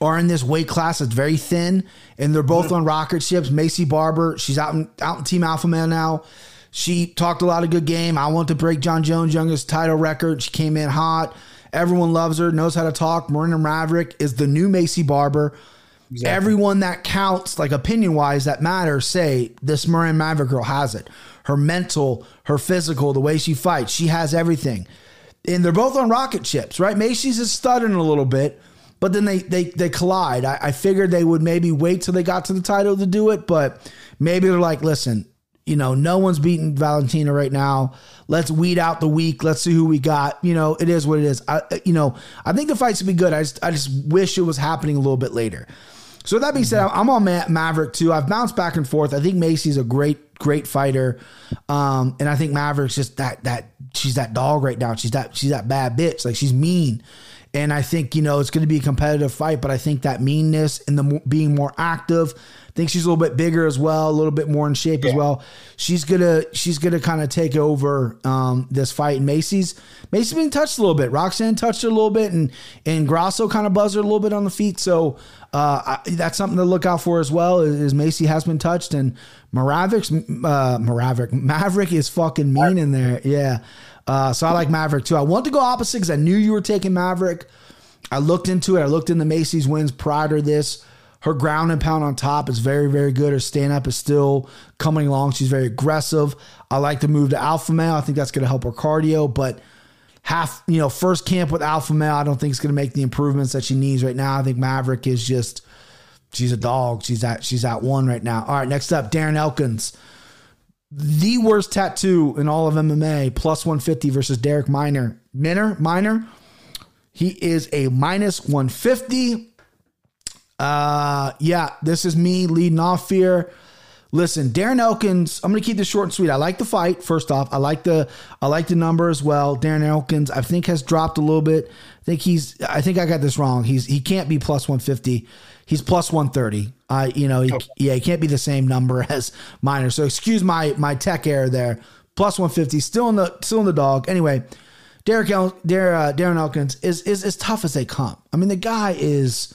are in this weight class that's very thin, and they're both on rocket ships. Maycee Barber, she's out in, out in Team Alpha Male now. She talked a lot of good game. I want to break Jon Jones' youngest title record. She came in hot. Everyone loves her, knows how to talk. Marina Maverick is the new Maycee Barber. Everyone that counts, like opinion wise, that matters, say this Marin Maverick girl has it. Her mental, her physical, the way she fights, she has everything. And they're both on rocket ships, right? Maycee's is stuttering a little bit, but then they they they collide. I, I figured they would maybe wait till they got to the title to do it, but maybe they're like, listen, you know, no one's beating Valentina right now. Let's weed out the weak. Let's see who we got. You know, it is what it is. I, you know, I think the fights would be good. I just, I just wish it was happening a little bit later. So that being said, I'm on Ma- Maverick too. I've bounced back and forth. I think Maycee's a great, great fighter, um, and I think Maverick's just that that she's that dog right now. She's that she's that bad bitch. Like she's mean, and I think you know it's going to be a competitive fight. But I think that meanness and the being more active. I think she's a little bit bigger as well, a little bit more in shape as well. She's gonna she's gonna kind of take over um, this fight. And Maycee's Maycee's been touched a little bit. Roxanne touched her a little bit, and and Grasso kind of buzzed her a little bit on the feet. So uh, I, that's something to look out for as well. Is, is Maycee has been touched, and Maverick's uh, Maverick Maverick is fucking mean in there. Yeah. Uh, so I like Maverick too. I want to go opposite because I knew you were taking Maverick. I looked into it. I looked into Maycee's wins prior to this. Her ground and pound on top is very, very good. Her stand up is still coming along. She's very aggressive. I like to move to alpha male. I think that's going to help her cardio, but half, you know, first camp with alpha male, I don't think it's going to make the improvements that she needs right now. I think Maverick is just, she's a dog. She's at, she's at one right now. All right, next up, Darren Elkins. The worst tattoo in all of MMA, plus 150 versus Derek Miner. Minner, Miner, he is a minus 150. Uh, yeah, this is me leading off here. Listen, Darren Elkins. I'm gonna keep this short and sweet. I like the fight. First off, I like the I like the number as well. Darren Elkins, I think has dropped a little bit. I think he's. I think I got this wrong. He's he can't be plus 150. He's plus 130. I you know he, yeah he can't be the same number as Miner. So excuse my my tech error there. Plus 150. Still in the still in the dog. Anyway, Derek El, uh, Darren Elkins is is as tough as they come. I mean the guy is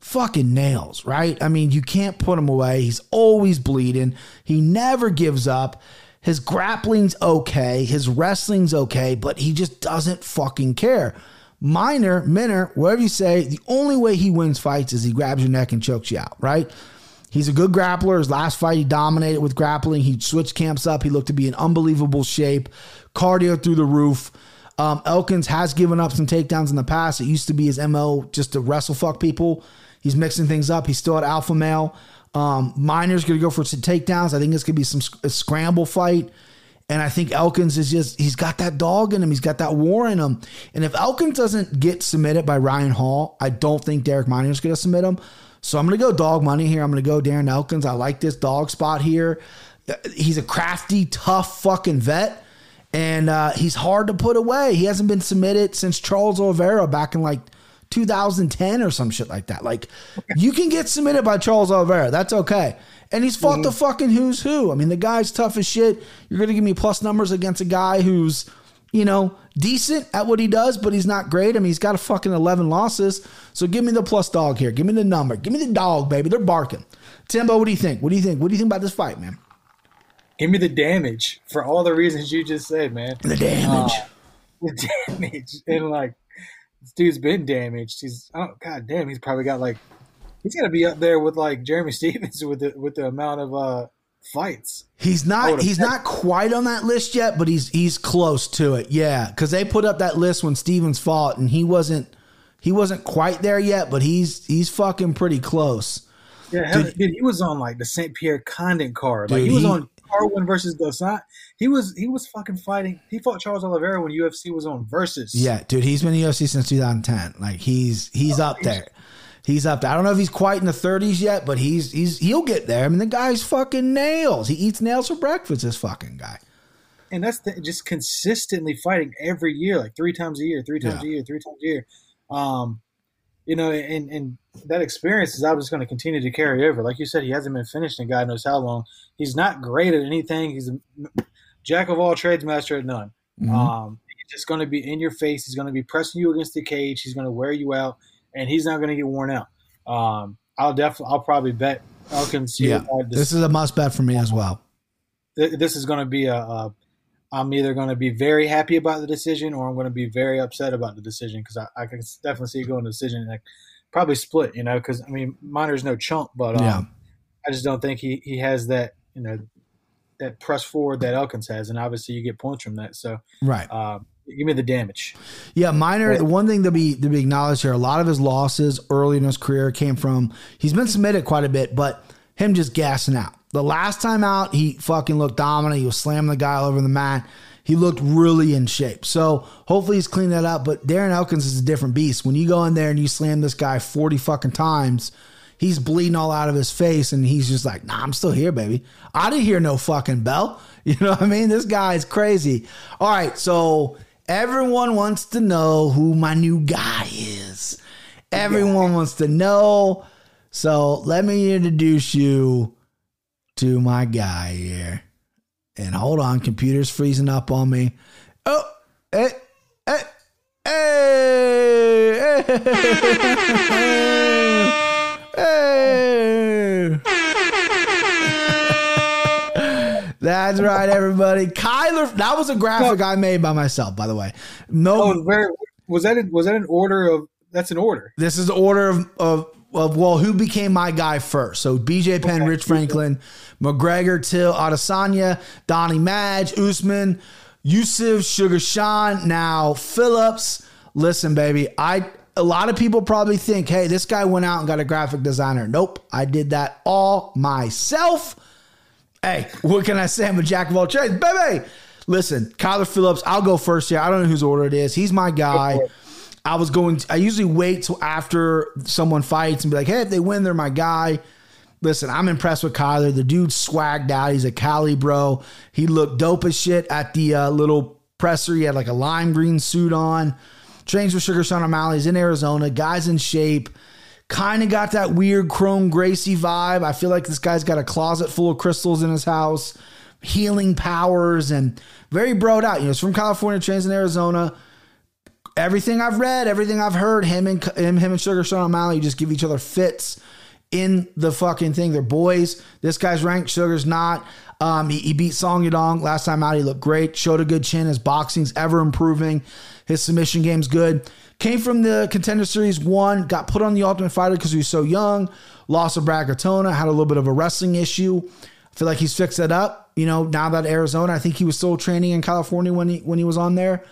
fucking nails, right? I mean, you can't put him away. He's always bleeding. He never gives up. His grappling's okay. His wrestling's okay, but he just doesn't fucking care. Minor, Minor, whatever you say, the only way he wins fights is he grabs your neck and chokes you out, right? He's a good grappler. His last fight, he dominated with grappling. He switched camps up. He looked to be in unbelievable shape, cardio through the roof. Um, Elkins has given up some takedowns in the past. It used to be his MO just to wrestle fuck people. He's mixing things up. He's still at alpha male. Um, Miner's going to go for some takedowns. I think it's going to be some a scramble fight. And I think Elkins is just, he's got that dog in him. He's got that war in him. And if Elkins doesn't get submitted by Ryan Hall, I don't think Derek Miner's going to submit him. So I'm going to go dog money here. I'm going to go Darren Elkins. I like this dog spot here. He's a crafty, tough fucking vet. and uh, he's hard to put away. He hasn't been submitted since Charles Oliveira back in like 2010 or some shit like that. Like you can get submitted by Charles Oliveira. That's okay. And he's fought the fucking who's who. I mean, the guy's tough as shit. You're going to give me plus numbers against a guy who's, you know, decent at what he does, but he's not great. I mean, he's got a fucking 11 losses. So give me the plus dog here. Give me the number. Give me the dog, baby. They're barking. Timbo, what do you think? What do you think? What do you think about this fight, man? Give me the damage for all the reasons you just said, man. The damage. Uh, the damage and like this dude's been damaged. He's oh god damn, he's probably got like he's gonna be up there with like Jeremy Stephens with the with the amount of uh fights. He's not he's not quite on that list yet, but he's he's close to it. Yeah, cuz they put up that list when Stephens fought and he wasn't he wasn't quite there yet, but he's he's fucking pretty close. Yeah, hell, dude, he was on like the St. Pierre Condit card. Like Dude, he was he- on Carwin versus Dosant. He was he was fucking fighting. He fought Charles Oliveira when UFC was on Versus. Yeah, dude, he's been in UFC since 2010. Like he's he's up there. He's up there. I don't know if he's quite in the 30s yet, but he's he's he'll get there. I mean, the guy's fucking nails. He eats nails for breakfast. This fucking guy. and that's the, just consistently fighting every year, like three times a year, three times Yeah. a year, three times a year. Um, you know, and and that experience is obviously going to continue to carry over. Like you said, he hasn't been finished in God knows how long. He's not great at anything. He's a jack of all trades, master at none. Mhm. Um, he's just going to be in your face. He's going to be pressing you against the cage. He's going to wear you out, and he's not going to get worn out. Um, I'll definitely, I'll probably bet Elkins. yeah, this is a must bet for me as well. th- this is going to be a, a I'm either going to be very happy about the decision or I'm going to be very upset about the decision because I, I can definitely see it going to decision like probably split, you know, because I mean Miner's no chump, but um, Yeah. I just don't think he, he has that you know that press forward that Elkins has, and obviously you get points from that. So Right. uh, give me the damage. Yeah, Miner. One thing to be to be acknowledged here, a lot of his losses early in his career came from he's been submitted quite a bit, but him just gassing out. The last time out, he fucking looked dominant. He was slamming the guy all over the mat. He looked really in shape. So hopefully he's cleaned that up. But Darren Elkins is a different beast. When you go in there and you slam this guy forty fucking times, he's bleeding all out of his face, and he's just like, "Nah, I'm still here, baby. I didn't hear no fucking bell." You know what I mean? This guy's crazy. All right, so everyone wants to know who my new guy is. Everyone wants to know. So let me introduce you to my guy here. And hold on, computer's freezing up on me. Oh, eh, eh, hey, hey, hey. That's right, everybody. Kyler, that was a graphic I made by myself, by the way. No, Oh, was that was that an order of? That's an order. this is the order of, of, of well, who became my guy first. So BJ Penn, Rich Franklin, McGregor, Till, Adesanya, Donnie Madge, Usman, Yusuff, Sugar Sean, now Phillips. Listen, baby, I a lot of people probably think, hey, this guy went out and got a graphic designer. Nope, I did that all myself. Hey, what can I say? I'm a jack of all trades, baby. Listen, Kyler Phillips, I'll go first here. I don't know whose order it is. He's my guy. I was going. I usually wait till after someone fights and be like, "Hey, if they win, they're my guy." Listen, I'm impressed with Kyler. The dude swagged out. He's a Cali bro. He looked dope as shit at the uh, little presser. He had like a lime green suit on. Trains with Sugar Sean O'Malley. He's in Arizona. Guy's in shape. Kind of got that weird Kron Gracie vibe. I feel like this guy's got a closet full of crystals in his house, healing powers, and very broed out. You know, he's from California, trains in Arizona everything I've read, everything I've heard, him and him, him and Sugar Sean O'Malley just give each other fits in the fucking thing. They're boys. This guy's ranked, Sugar's not. Um, he, he beat Song Yadong last time out. He looked great. Showed a good chin. His boxing's ever improving. His submission game's good. Came from the contender series one. Got put on the Ultimate Fighter because he was so young. Lost to Brad Katona. Had a little bit of a wrestling issue. I feel like he's fixed that up. You know, now that Arizona, I think he was still training in California when he when he was on there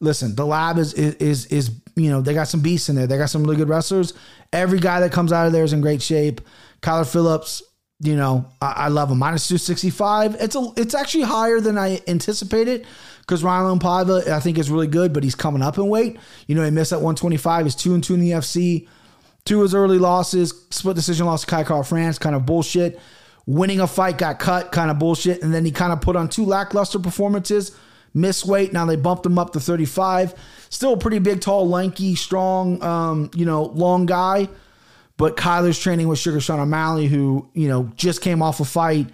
listen, the lab is, is is is you know they got some beasts in there. They got some really good wrestlers. Every guy that comes out of there is in great shape. Kyler Phillips, you know, I, I love him. Minus two sixty five. It's a it's actually higher than I anticipated because Ryan Paiva I think is really good, but he's coming up in weight. You know, he missed that one twenty five. He's two and two in the FC. Two his early losses, split decision loss to Kai Kara-France, kind of bullshit. Winning a fight got cut, kind of bullshit. And then he kind of put on two lackluster performances miss weight. Now they bumped him up to 35. Still a pretty big, tall, lanky, strong, um, you know, long guy. But Kyler's training with Sugar Sean O'Malley, who, you know, just came off a fight.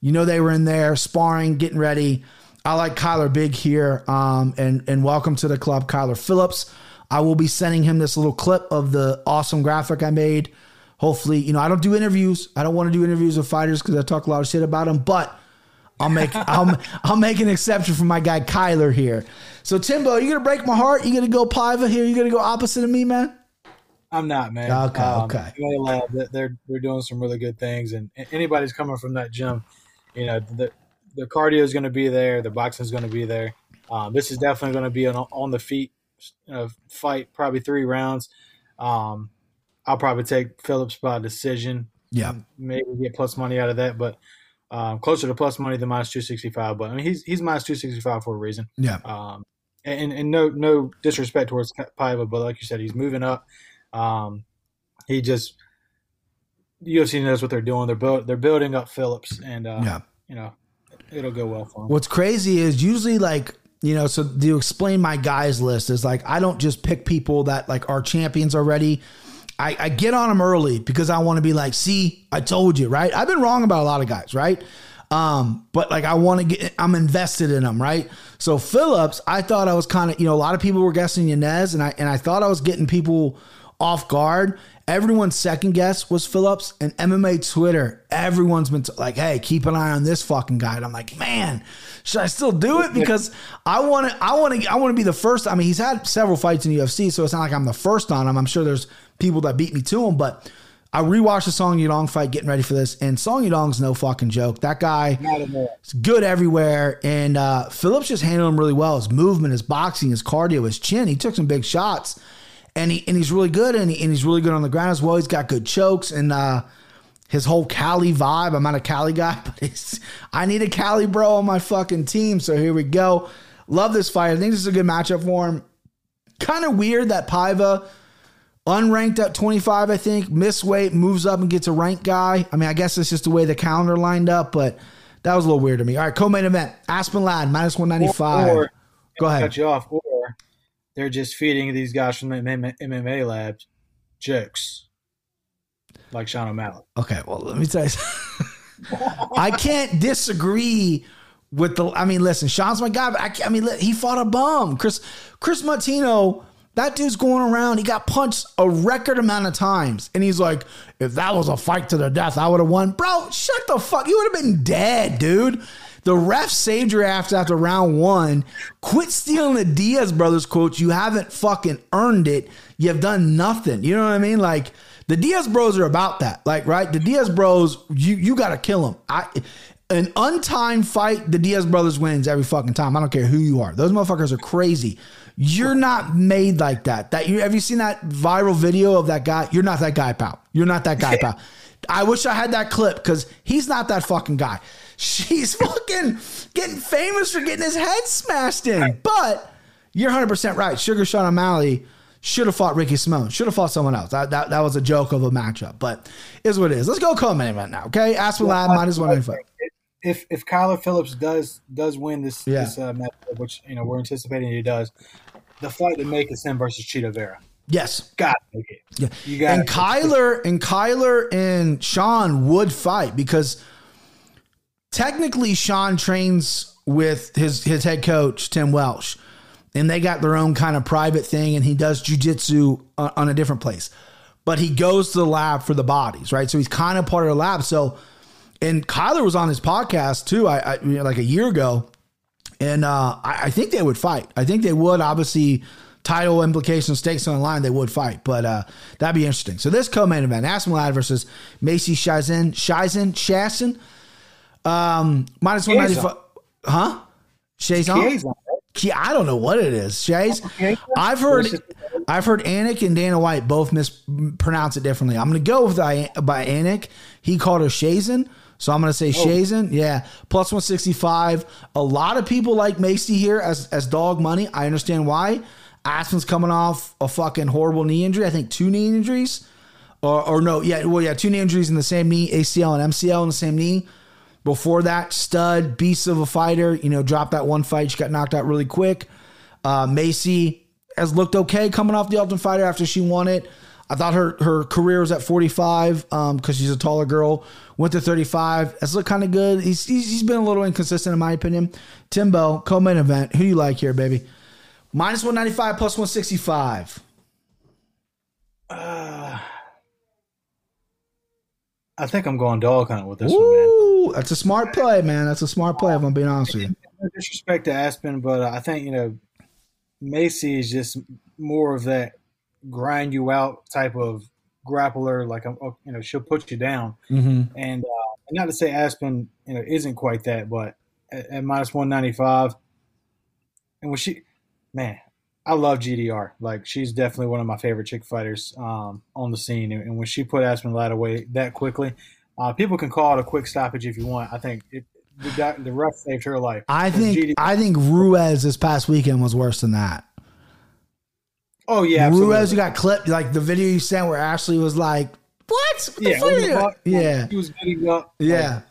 You know, they were in there sparring, getting ready. I like Kyler big here. Um, and, and welcome to the club, Kyler Phillips. I will be sending him this little clip of the awesome graphic I made. Hopefully, you know, I don't do interviews. I don't want to do interviews with fighters because I talk a lot of shit about them, but I'll make I'll, I'll make an exception for my guy Kyler here. So Timbo, you gonna break my heart? You gonna go Paiva here? You gonna go opposite of me, man? I'm not, man. Okay, Um, okay. they love that They're they're doing some really good things, and anybody's coming from that gym, you know, the the cardio is going to be there, the boxing is going to be there. Um, this is definitely going to be an on the feet uh, fight, probably three rounds. Um, I'll probably take Phillips by decision. Yeah. maybe get plus money out of that, but um, closer to plus money than minus two sixty five. But I mean, he's he's minus two sixty five for a reason. Yeah. Um, and, and no no disrespect towards Paiva, but like you said, he's moving up. Um, he just UFC knows what they're doing. They're build, they're building up Phillips, and uh, Yeah. you know it'll go well for him. What's crazy is usually like you know, so to explain my guys list is like I don't just pick people that like are champions already. I, I get on them early because I want to be like, see, I told you, right? I've been wrong about a lot of guys, right? Um, but like I want to get, I'm invested in them, right? So Phillips, I thought I was kind of, you know, a lot of people were guessing Yanez, and I and I thought I was getting people off guard. Everyone's second guess was Phillips and MMA Twitter. Everyone's been t- like, "Hey, keep an eye on this fucking guy." And I'm like, "Man, should I still do it?" Because I want to, I want to, I want to be the first. I mean, he's had several fights in UFC, so it's not like I'm the first on him. I'm sure there's people that beat me to him, but I rewatched the Song Yadong fight, getting ready for this, and Song Yadong's no fucking joke. That guy is good everywhere, and uh, Phillips just handled him really well. His movement, his boxing, his cardio, his chin. He took some big shots, and he and he's really good, and, he, and he's really good on the ground as well. He's got good chokes, and uh, his whole Cali vibe. I'm not a Cali guy, but I need a Cali bro on my fucking team. So here we go. Love this fight. I think this is a good matchup for him. Kind of weird that Paiva unranked at 25, I think, miss weight, moves up and gets a ranked guy. I mean, I guess it's just the way the calendar lined up, but that was a little weird to me. All right, co-main event: Aspen Ladd minus 195. Or, Go ahead. cut you off, or they're just feeding these guys from the MMA, lab jokes, like Sean O'Malley. Okay, well, let me tell you. I can't disagree with the. I mean, listen, Sean's my guy, but I, I mean, he fought a bum. Chris Chris Moutinho, that dude's going around. He got punched a record amount of times, and he's like, "If that was a fight to the death, I would have won." Bro, shut the fuck. You would have been dead, dude. The ref saved your ass after round one. Quit stealing the Diaz brothers quotes. You haven't fucking earned it. You've done nothing. You know what I mean? Like the Diaz bros are about that. Like, right? The Diaz bros, you you gotta kill them. I an untimed fight, the Diaz brothers wins every fucking time. I don't care who you are. Those motherfuckers are crazy. You're not made like that. That you have you seen that viral video of that guy? You're not that guy, pal. You're not that guy, pal. I wish I had that clip because he's not that fucking guy. She's fucking getting famous for getting his head smashed in. But you're 100% right. Sugar Sean O'Malley should have fought Ricky Simón. Should have fought someone else. That, that, that was a joke of a matchup, but is what it is. Let's go co-main event now, okay? Aspen Ladd minus 195. If if Kyler Phillips does does win this Yeah. this uh, matchup, which you know we're anticipating he does, the fight to make is him versus Chito Vera. Yes. Got to make it. Yeah. You got and Kyler and Kyler and Sean would fight because technically Sean trains with his his head coach Tim Welch, and they got their own kind of private thing, and he does jujitsu on, on a different place, but he goes to the lab for the bodies, right? So he's kind of part of the lab. So, and Kyler was on his podcast too, I, I you know, like a year ago, and uh, I, I think they would fight. I think they would. Obviously, title implications, stakes on the line, they would fight. But uh, that'd be interesting. So this co-main event: Aspen Ladd versus Macy Shizen, Shizen, Shazen. Um, minus one ninety five. Huh? Shazon? Chiesa, right? Yeah, I don't know what it is. Shays. I've heard, I've heard Anik and Dana White both mispronounce it differently. I'm going to go with by Anik. He called her Shazen, so I'm going to say Shazen. Yeah, plus 165. A lot of people like Macy here as as dog money. I understand why. Aspen's coming off a fucking horrible knee injury. I think two knee injuries, or or no, yeah, well, yeah, two knee injuries in the same knee, ACL and MCL in the same knee. Before that, stud, beast of a fighter. You know, dropped that one fight. She got knocked out really quick. Uh, Macy has looked okay coming off the Ultimate Fighter after she won it. I thought her her career was at 45 because um, she's a taller girl. Went to 35. That's looked kind of good. He's, he's, he's been a little inconsistent in my opinion. Timbo, co-main event. Who do you like here, baby? Minus 195 plus 165. Uh, I think I'm going dog hunt with this Ooh, one, man. that's a smart play, man. That's a smart play. If I'm being honest with you. No disrespect to Aspen, but I think you know Macy is just more of that grind you out type of grappler. Like I'm, you know, she'll put you down. Mm-hmm. And uh, not to say Aspen, you know, isn't quite that, but at, at minus one ninety five, and when she, man, I love GDR. Like she's definitely one of my favorite chick fighters um, on the scene. And, and when she put Aspen Ladd away that quickly, uh, people can call it a quick stoppage if you want. I think it, the, the ref saved her life. I think GD I think Ruiz this past weekend was worse than that. Oh yeah, absolutely. Ruiz, you got clipped like the video you sent where Ashley was like, "What? What yeah, the you-" yeah, he was getting up. yeah."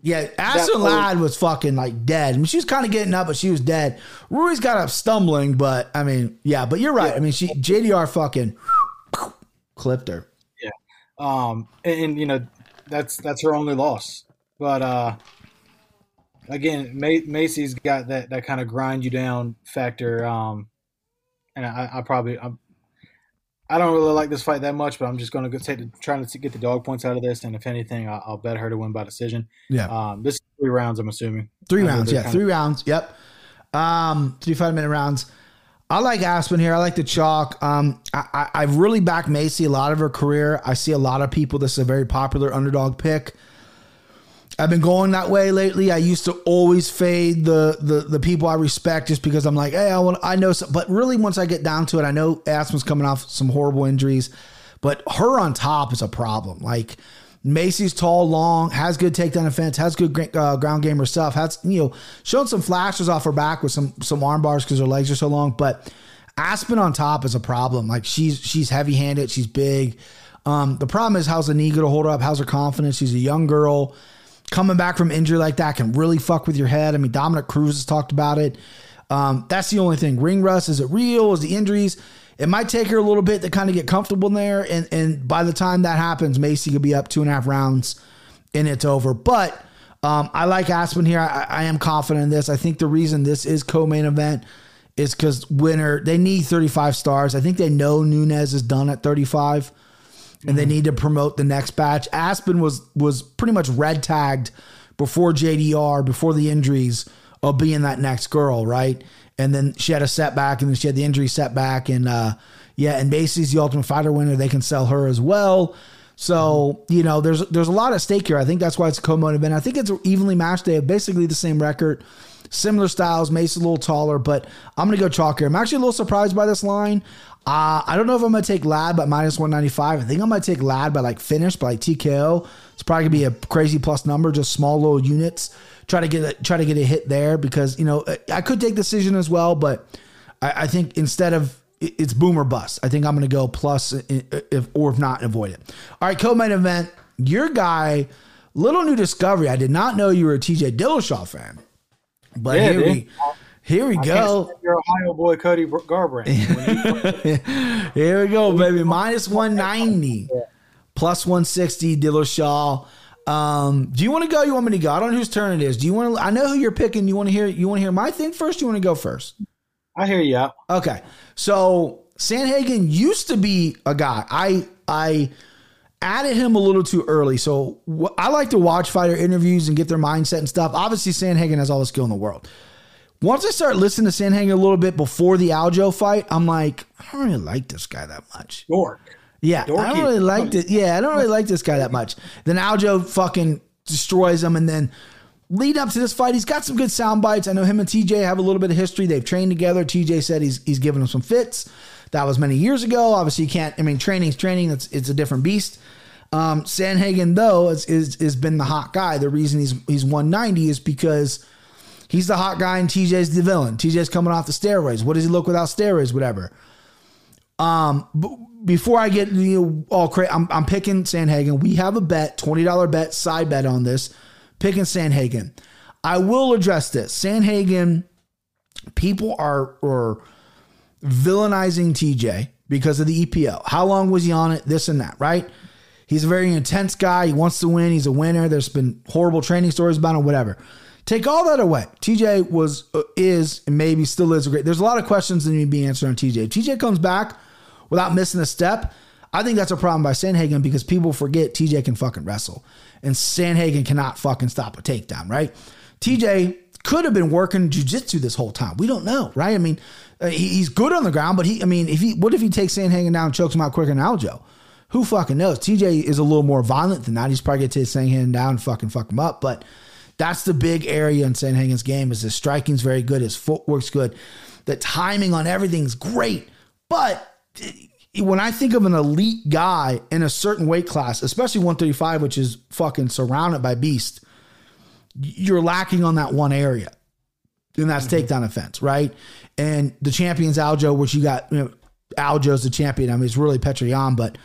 Yeah, Aston That- Ladd was fucking like dead. I mean, she was kind of getting up, but she was dead. Ruiz got up stumbling, but I mean, yeah, but you're right. I mean, she JDR fucking clipped her. Yeah. Um, and, and, you know that's that's her only loss. But uh, again, Ma- Macy's got that that kind of grind you down factor. Um, and I, I probably I'm, I don't really like this fight that much, but I'm just going to take the, trying to get the dog points out of this. And if anything, I'll, I'll bet her to win by decision. Yeah, Um, this is three rounds, I'm assuming. three rounds. Yeah, three rounds. Yep. Um, three five minute rounds. I like Aspen here. I like the chalk. Um, I, I, I've really backed Macy a lot of her career. I see a lot of people. This is a very popular underdog pick. I've been going that way lately. I used to always fade the the the people I respect just because I'm like, hey, I want I know. Some, but really, once I get down to it, I know Aspen's coming off some horrible injuries, but her on top is a problem. Like Macy's tall, long, has good takedown defense, has good uh, ground game herself, has you know shown some flashes off her back with some some arm bars because her legs are so long, but. Aspen on top is a problem. Like she's she's heavy handed, she's big. Um, the problem is how's the Aniga to hold her up? How's her confidence? She's a young girl coming back from injury like that can really fuck with your head. I mean, Dominick Cruz has talked about it. Um, that's the only thing. Ring rust is it real? Is the injuries? It might take her a little bit to kind of get comfortable in there, and and by the time that happens, Macy could be up two and a half rounds, and it's over. But um, I like Aspen here. I, I am confident in this. I think the reason this is co-main event is because winner they need 35 stars. I think they know Nunes is done at 35 and they need to promote the next batch. Aspen was was pretty much red tagged before JDR, before the injuries of being that next girl, right? And then she had a setback, and then she had the injury setback, and uh, yeah, and Macy's the Ultimate Fighter winner. They can sell her as well. So you know, there's there's a lot at stake here. I think that's why it's a co-main event. I think it's evenly matched. They have basically the same record, similar styles. Macy's a little taller, but I'm gonna go chalk here. I'm actually a little surprised by this line. Uh, I don't know if I'm gonna take Ladd by minus 195. I think I'm gonna take Ladd by like finish by like TKO. It's probably gonna be a crazy plus number, just small little units. Try to get a, try to get a hit there because you know I could take decision as well, but I, I think instead of it's boom or bust, I think I'm gonna go plus if or if not avoid it. All right, co-main event. Your guy, little new discovery. I did not know you were a TJ Dillashaw fan, but Yeah, here dude. we here we Can't go. Your Ohio boy Cody Garbrandt. Here we go, baby. Minus 190, plus 160, Dillashaw. Um, do you want to go? You want me to go? I don't know whose turn it is. Do you want to? I know who you're picking. You want to hear? You want to hear my thing first? You want to go first? I hear you out. Okay. So Sandhagen used to be a guy. I I added him a little too early. So wh- I like to watch fighter interviews and get their mindset and stuff. Obviously, Sandhagen has all the skill in the world. Once I start listening to Sandhagen a little bit before the Aljo fight, I'm like, I don't really like this guy that much. Dork. Yeah, I don't really like it. Yeah, I don't really like this guy that much. Then Aljo fucking destroys him, and then lead up to this fight, he's got some good sound bites. I know him and TJ have a little bit of history. They've trained together. TJ said he's he's given him some fits. That was many years ago. Obviously, you can't. I mean, training's training. It's it's a different beast. Um, Sandhagen though is is has been the hot guy. The reason he's he's 190 is because he's the hot guy and TJ's the villain. TJ's coming off the steroids. What does he look without steroids? Whatever. Um, before I get you know, all crazy, I'm, I'm picking Sandhagen. We have a bet, twenty dollar bet, side bet on this picking Sandhagen. I will address this. Sandhagen, people are are villainizing TJ because of the EPO. How long was he on it? This and that, right? He's a very intense guy. He wants to win. He's a winner. There's been horrible training stories about him, whatever. Take all that away. TJ was, uh, is, and maybe still is a great. There's a lot of questions that need to be answered on TJ. If TJ comes back without missing a step, I think that's a problem by Sandhagen because people forget TJ can fucking wrestle. And Sandhagen cannot fucking stop a takedown, right? TJ could have been working jujitsu this whole time. We don't know, right? I mean, uh, he, he's good on the ground, but he, I mean, if he, what if he takes Sandhagen down and chokes him out quicker than Aljo? Who fucking knows? TJ is a little more violent than that. He's probably to take Sandhagen down and fucking fuck him up. But that's the big area in Sandhagen's game is his striking's very good. His footwork's good. The timing on everything's great. But when I think of an elite guy in a certain weight class, especially 135, which is fucking surrounded by beast, you're lacking on that one area. And that's mm-hmm. takedown offense, right? And the champion's Aljo, which you got, you know, Aljo's the champion. I mean, it's really Petr Yan, but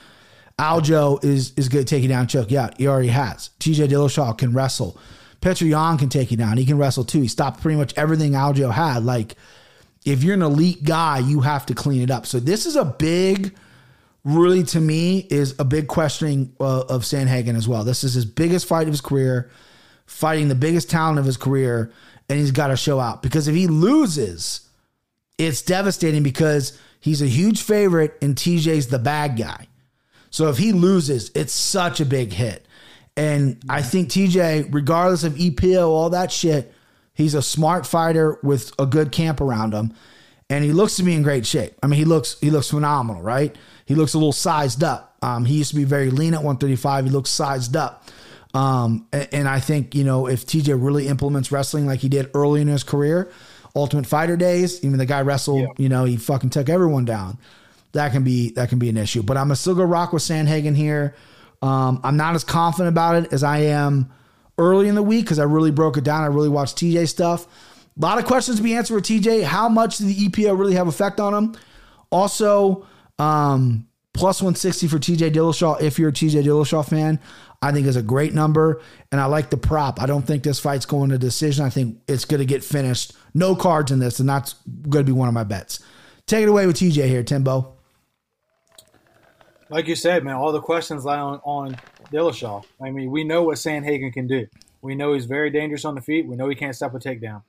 Aljo is is good taking down choke. Yeah, he already has. TJ Dillashaw can wrestle. Petr Yan can take you down. He can wrestle too. He stopped pretty much everything Aljo had. Like, if you're an elite guy, you have to clean it up. So this is a big, really to me, is a big questioning uh, of Sandhagen as well. This is his biggest fight of his career, fighting the biggest talent of his career, and he's got to show out because if he loses, it's devastating because he's a huge favorite and TJ's the bad guy. So if he loses, it's such a big hit. And I think TJ, regardless of EPO, all that shit, he's a smart fighter with a good camp around him. And he looks to be in great shape. I mean, he looks he looks phenomenal, right? He looks a little sized up. Um, he used to be very lean at 135. He looks sized up. Um, and, and I think, you know, if TJ really implements wrestling like he did early in his career, Ultimate Fighter days, even the guy wrestled, yeah. you know, he fucking took everyone down that can be that can be an issue. But I'm gonna still go rock with Sandhagen here. Um, I'm not as confident about it as I am early in the week because I really broke it down. I really watched TJ stuff. A lot of questions to be answered with TJ. How much did the EPO really have effect on him? Also, um, plus 160 for TJ Dillashaw. If you're a TJ Dillashaw fan, I think is a great number, and I like the prop. I don't think this fight's going to decision. I think it's going to get finished. No cards in this, and that's going to be one of my bets. Take it away with TJ here, Timbo like you said, man, all the questions lie on, on Dillashaw. I mean, we know what Sandhagen can do. We know he's very dangerous on the feet. We know he can't stop a takedown.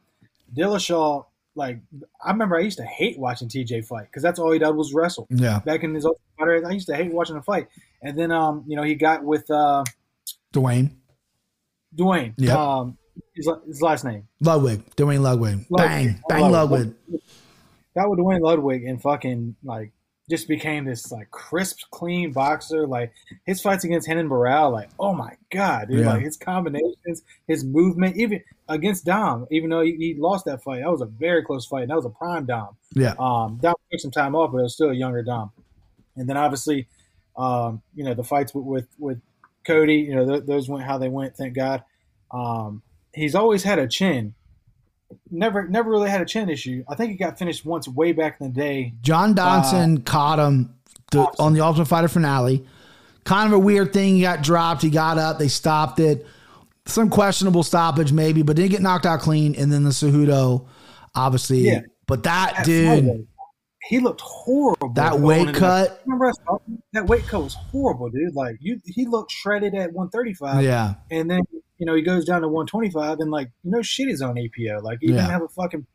Dillashaw, like, I remember I used to hate watching TJ fight because that's all he did was wrestle. Yeah. Back in his old I used to hate watching him fight. And then, um, you know, he got with uh, Duane. Duane. Yeah. Um, his, his, last name. Ludwig. Duane Ludwig. Ludwig. Bang. Bang Ludwig. Ludwig. Got with Duane Ludwig and fucking like just became this like crisp, clean boxer. Like his fights against Renan Barão, like oh my god, dude! Yeah. Like his combinations, his movement, even against Dom, even though he, he, lost that fight, that was a very close fight. and That was a prime Dom. Yeah. Um, Dom took some time off, but it was still a younger Dom. And then obviously, um, you know, the fights with with, with Cody, you know, th- those went how they went. Thank God. Um, he's always had a chin never never really had a chin issue. I think he got finished once way back in the day. John Dodson uh, caught him the, on the Ultimate Fighter finale. Kind of a weird thing. He got dropped. He got up. They stopped it. Some questionable stoppage maybe, but didn't get knocked out clean. And then the Cejudo, obviously. Yeah. But that dude. He looked horrible. That weight cut. Remember that weight cut was horrible, dude. Like you, he looked shredded at 135. Yeah. And then you know, he goes down to 125 and like, know, shit is on EPO. Like he yeah. didn't have a fucking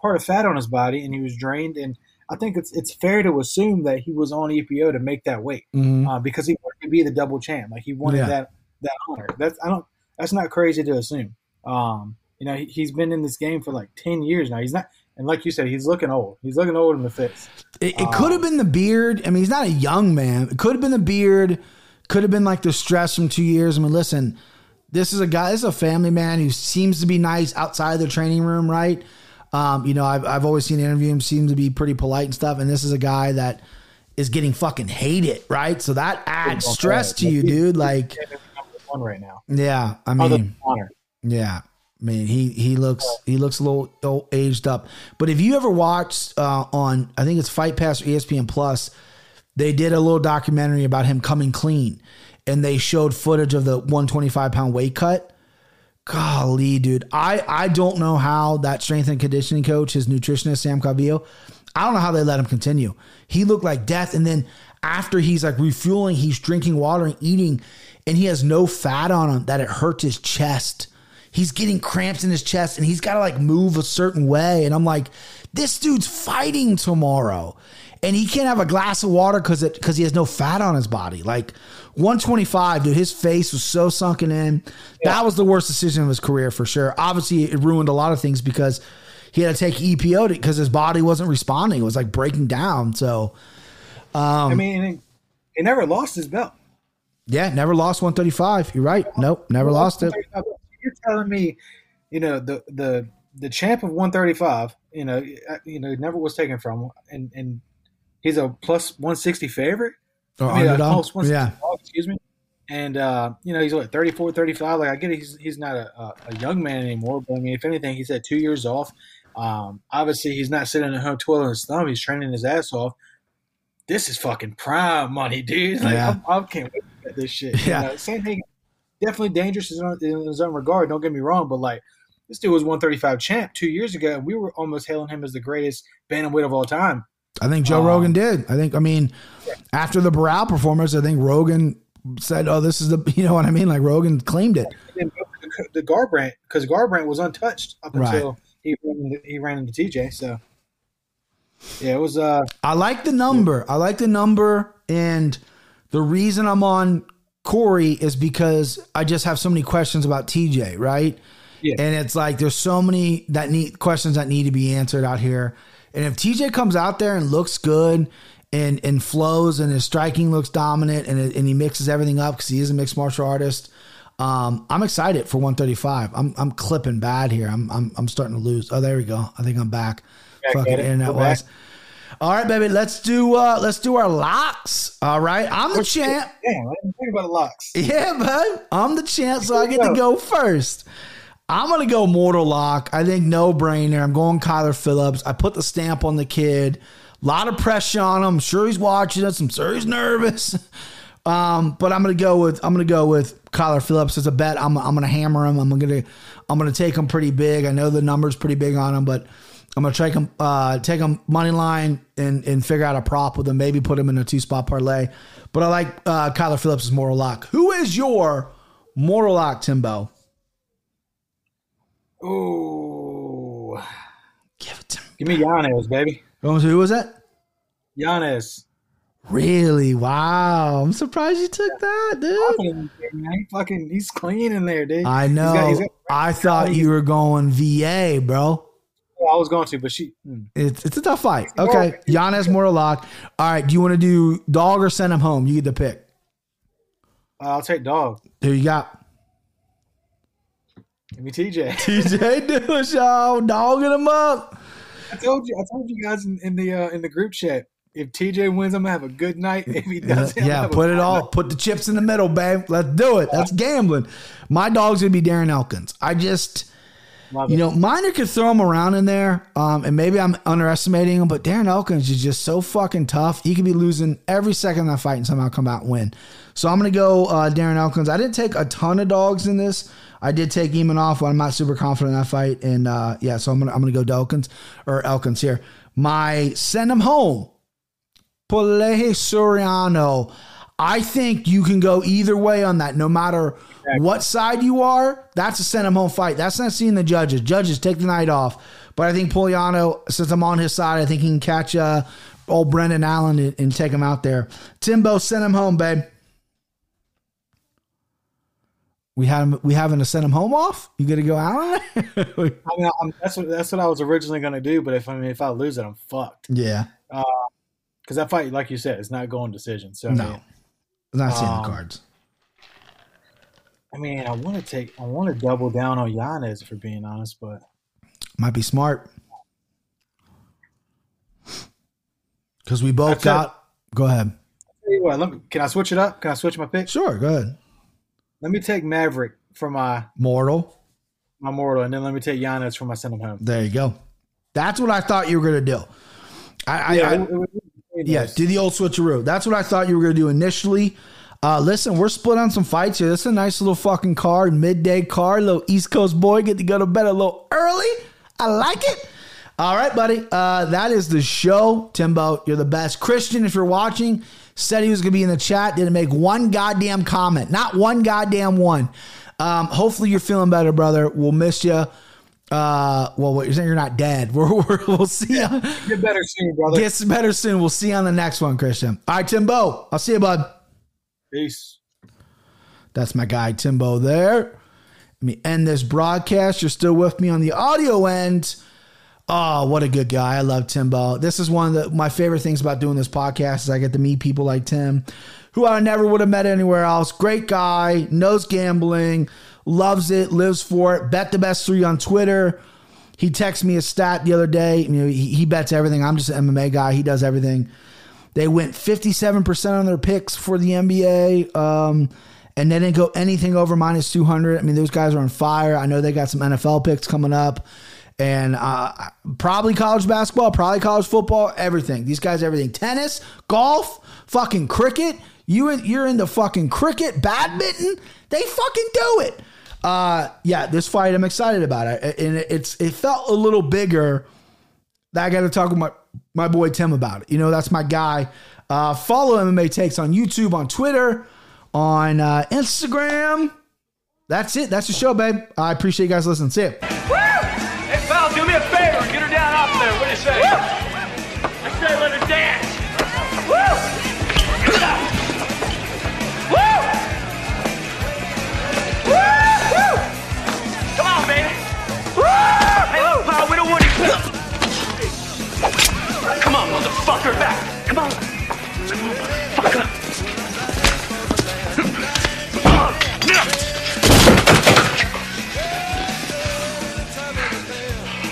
part of fat on his body and he was drained. And I think it's it's fair to assume that he was on EPO to make that weight mm-hmm. uh, because he wanted to be the double champ. Like he wanted yeah. that that honor. That's I don't. That's not crazy to assume. Um, you know, he, has been in this game for like 10 years now. He's not. And like you said, he's looking old. He's looking old in the face. It, it um, could have been the beard. I mean, he's not a young man. It could have been the beard. Could have been like the stress from two years. I mean, listen, this is a guy, this is a family man who seems to be nice outside the training room, right? Um, you know, I've, I've always seen interview him seem to be pretty polite and stuff. And this is a guy that is getting fucking hated, right? So that adds stress to you, dude. Like one right now. Yeah, I mean, yeah. I mean, he he looks he looks a little old, aged up. But if you ever watched uh, on, I think it's Fight Pass or ESPN Plus, they did a little documentary about him coming clean and they showed footage of the 125 pound weight cut. golly, dude, I I don't know how that strength and conditioning coach, his nutritionist Sam Calavitta, I don't know how they let him continue. He looked like death, and then after he's like refueling, he's drinking water and eating, and he has no fat on him that it hurts his chest. He's getting cramps in his chest, and he's got to like move a certain way, and I'm like, this dude's fighting tomorrow. And he can't have a glass of water because it because he has no fat on his body. Like 125, dude, his face was so sunken in. That was the worst decision of his career for sure. Obviously, it ruined a lot of things because he had to take EPO because his body wasn't responding. It was like breaking down. So, I mean, he, never lost his belt. yeah, never lost 135. You're right. Nope, never lost it. You're telling me, you know, the the the champ of 135, you know, uh, you know, never was taken from, and and he's a plus 160 favorite. Or I mean, uh, underdog. 160 Yeah. dog, excuse me. And uh, you know, he's what 34, 35. Like I get it, he's he's not a, a, young man anymore. But I mean, if anything, he's had two years off. Um, obviously, he's not sitting at home twirling his thumb. He's training his ass off. This is fucking prime money, dude. Like Yeah. I'm, I can't wait to get this shit. Yeah. You know, same thing. Definitely dangerous in his, own, in his own regard. Don't get me wrong, but like this dude was 135 champ two years ago, and we were almost hailing him as the greatest bantamweight of all time. I think Joe Um, Rogan did. I think, I mean, after the Barão performance, I think Rogan said, oh, this is the, you know what I mean? Like Rogan claimed it. The, the Garbrandt, because Garbrandt was untouched up Right. until he ran into, he ran into TJ. So yeah, it was. uh I like the number. I like the number. And the reason I'm on Cory is because I just have so many questions about TJ, right? Yeah. And it's like there's so many that need questions that need to be answered out here. And if TJ comes out there and looks good and and flows and his striking looks dominant and and he mixes everything up because he is a mixed martial artist, um, I'm excited for 135. I'm I'm clipping bad here. I'm I'm I'm starting to lose. Oh, there we go. I think I'm back. Fucking internet was. All right, baby. Let's do uh let's do our locks. All right. I'm the champ. Damn, I didn't think about locks. Yeah, bud. I'm the champ, so I get to go first. I'm gonna go Mortal Lock. I think no brainer. I'm going Kyler Phillips. I put the stamp on the kid. A lot of pressure on him. I'm sure he's watching us. I'm sure he's nervous. Um, but I'm gonna go with I'm gonna go with Kyler Phillips as a bet. I'm I'm gonna hammer him. I'm gonna I'm gonna take him pretty big. I know the number's pretty big on him, but I'm gonna take him uh, take him money line and and figure out a prop with him. Maybe put him in a two spot parlay. But I like uh, Kyler Phillips' moral lock. Who is your moral lock, Timbo? Ooh, Give it to me. give me Giannis, baby. Who was that? Giannis. Really? Wow. I'm surprised you took that, dude. He fucking, he's clean in there, dude. I He's know. got- he's got- I thought you were going VA, bro. I was going to, but she. mm. It's it's a tough fight. Okay. Giannis moral lock. All right. Do you want to do dog or send him home? You get the pick. I'll take dog. Who you got? Give me TJ. TJ Dillashaw, dogging him up. I told you. I told you guys in, in the uh, in the group chat. If TJ wins, I'm gonna have a good night. If he doesn't, gonna a put it all, night. put the chips in the middle, babe. Let's do it. That's gambling. My dog's gonna be Darren Elkins. I just, Love you it. know, Miner could throw him around in there, um, and maybe I'm underestimating him, but Darren Elkins is just so fucking tough. He could be losing every second of that fight and somehow come out and win. So I'm gonna go uh, Darren Elkins. I didn't take a ton of dogs in this. I did take Imavov, but I'm not super confident in that fight. And uh, yeah, so I'm gonna I'm gonna go Elkins or Elkins here. My send him home. Pole Soriano. I think you can go either way on that, no matter what side you are. That's a send him home fight. That's not seeing the judges. Judges take the night off. But I think Poliano, since I'm on his side, I think he can catch uh, old Brendan Allen and, and take him out there. Timbo, send him home, babe. We had him. We having to send him home off. You gonna go out. I mean, I'm, that's what that's what I was originally gonna do. But if I mean, if I lose it, I'm fucked. yeah. Because that fight, like you said, is not going decision. So I No. mean, Not seeing Um, the cards. I mean, I want to take, I want to double down on Giannis for being honest, but Might be smart. Because we both That's it. got. Go ahead. tell you what, let me, can I switch it up? Can I switch my pick? Sure, go ahead. Let me take Maverick for my Mortal. my mortal, and then let me take Giannis for my send him home. There you go. That's what I thought you were going to do. I, I, Yeah, I- it- it between yeah, do the old switcheroo. That's what I thought you were going to do initially. Uh, listen, we're split on some fights here. This is a nice little fucking card, midday card, little East Coast boy. Get to go to bed a little early. I like it. All right, buddy. Uh, that is the show. Timbo, you're the best. Christian, if you're watching, said he was going to be in the chat. Didn't make one goddamn comment. Not one goddamn one. Um, hopefully you're feeling better, brother. We'll miss you. Uh, well, what you're saying you're not dead. We're, we're, we'll see you. Get better soon, brother. Gets better soon. We'll see you on the next one, Christian. All right, Timbo. I'll see you, bud. Peace. That's my guy, Timbo, there. Let me end this broadcast. You're still with me on the audio end. Oh, what a good guy. I love Timbo. This is one of the, my favorite things about doing this podcast is I get to meet people like Tim, who I never would have met anywhere else. Great guy, knows gambling, loves it, lives for it. Bet the best three on Twitter. He texted me a stat the other day. You know, he, he bets everything. I'm just an MMA guy. He does everything. They went 57% on their picks for the NBA. Um, and they didn't go anything over minus 200. I mean, those guys are on fire. I know they got some NFL picks coming up and uh, probably college basketball, probably college football, everything. These guys, everything. Tennis, golf, fucking cricket. You you're into fucking cricket, badminton. They fucking do it. Uh, yeah, this fight I'm excited about it, and it's it felt a little bigger. That I got to talk with my my boy Tim about it. You know, that's my guy. Uh, follow MMA takes on YouTube, on Twitter, on uh, Instagram. That's it. That's the show, babe. I appreciate you guys listening. See you. On, back. Come on. Come on. Come on.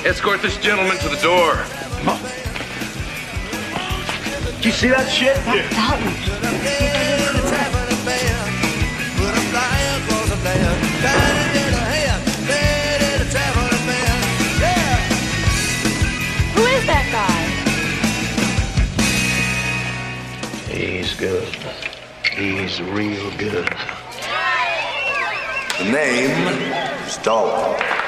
Escort this gentleman to the door. Do you see that shit? Yeah. Good. He's real good. The name is Dalton.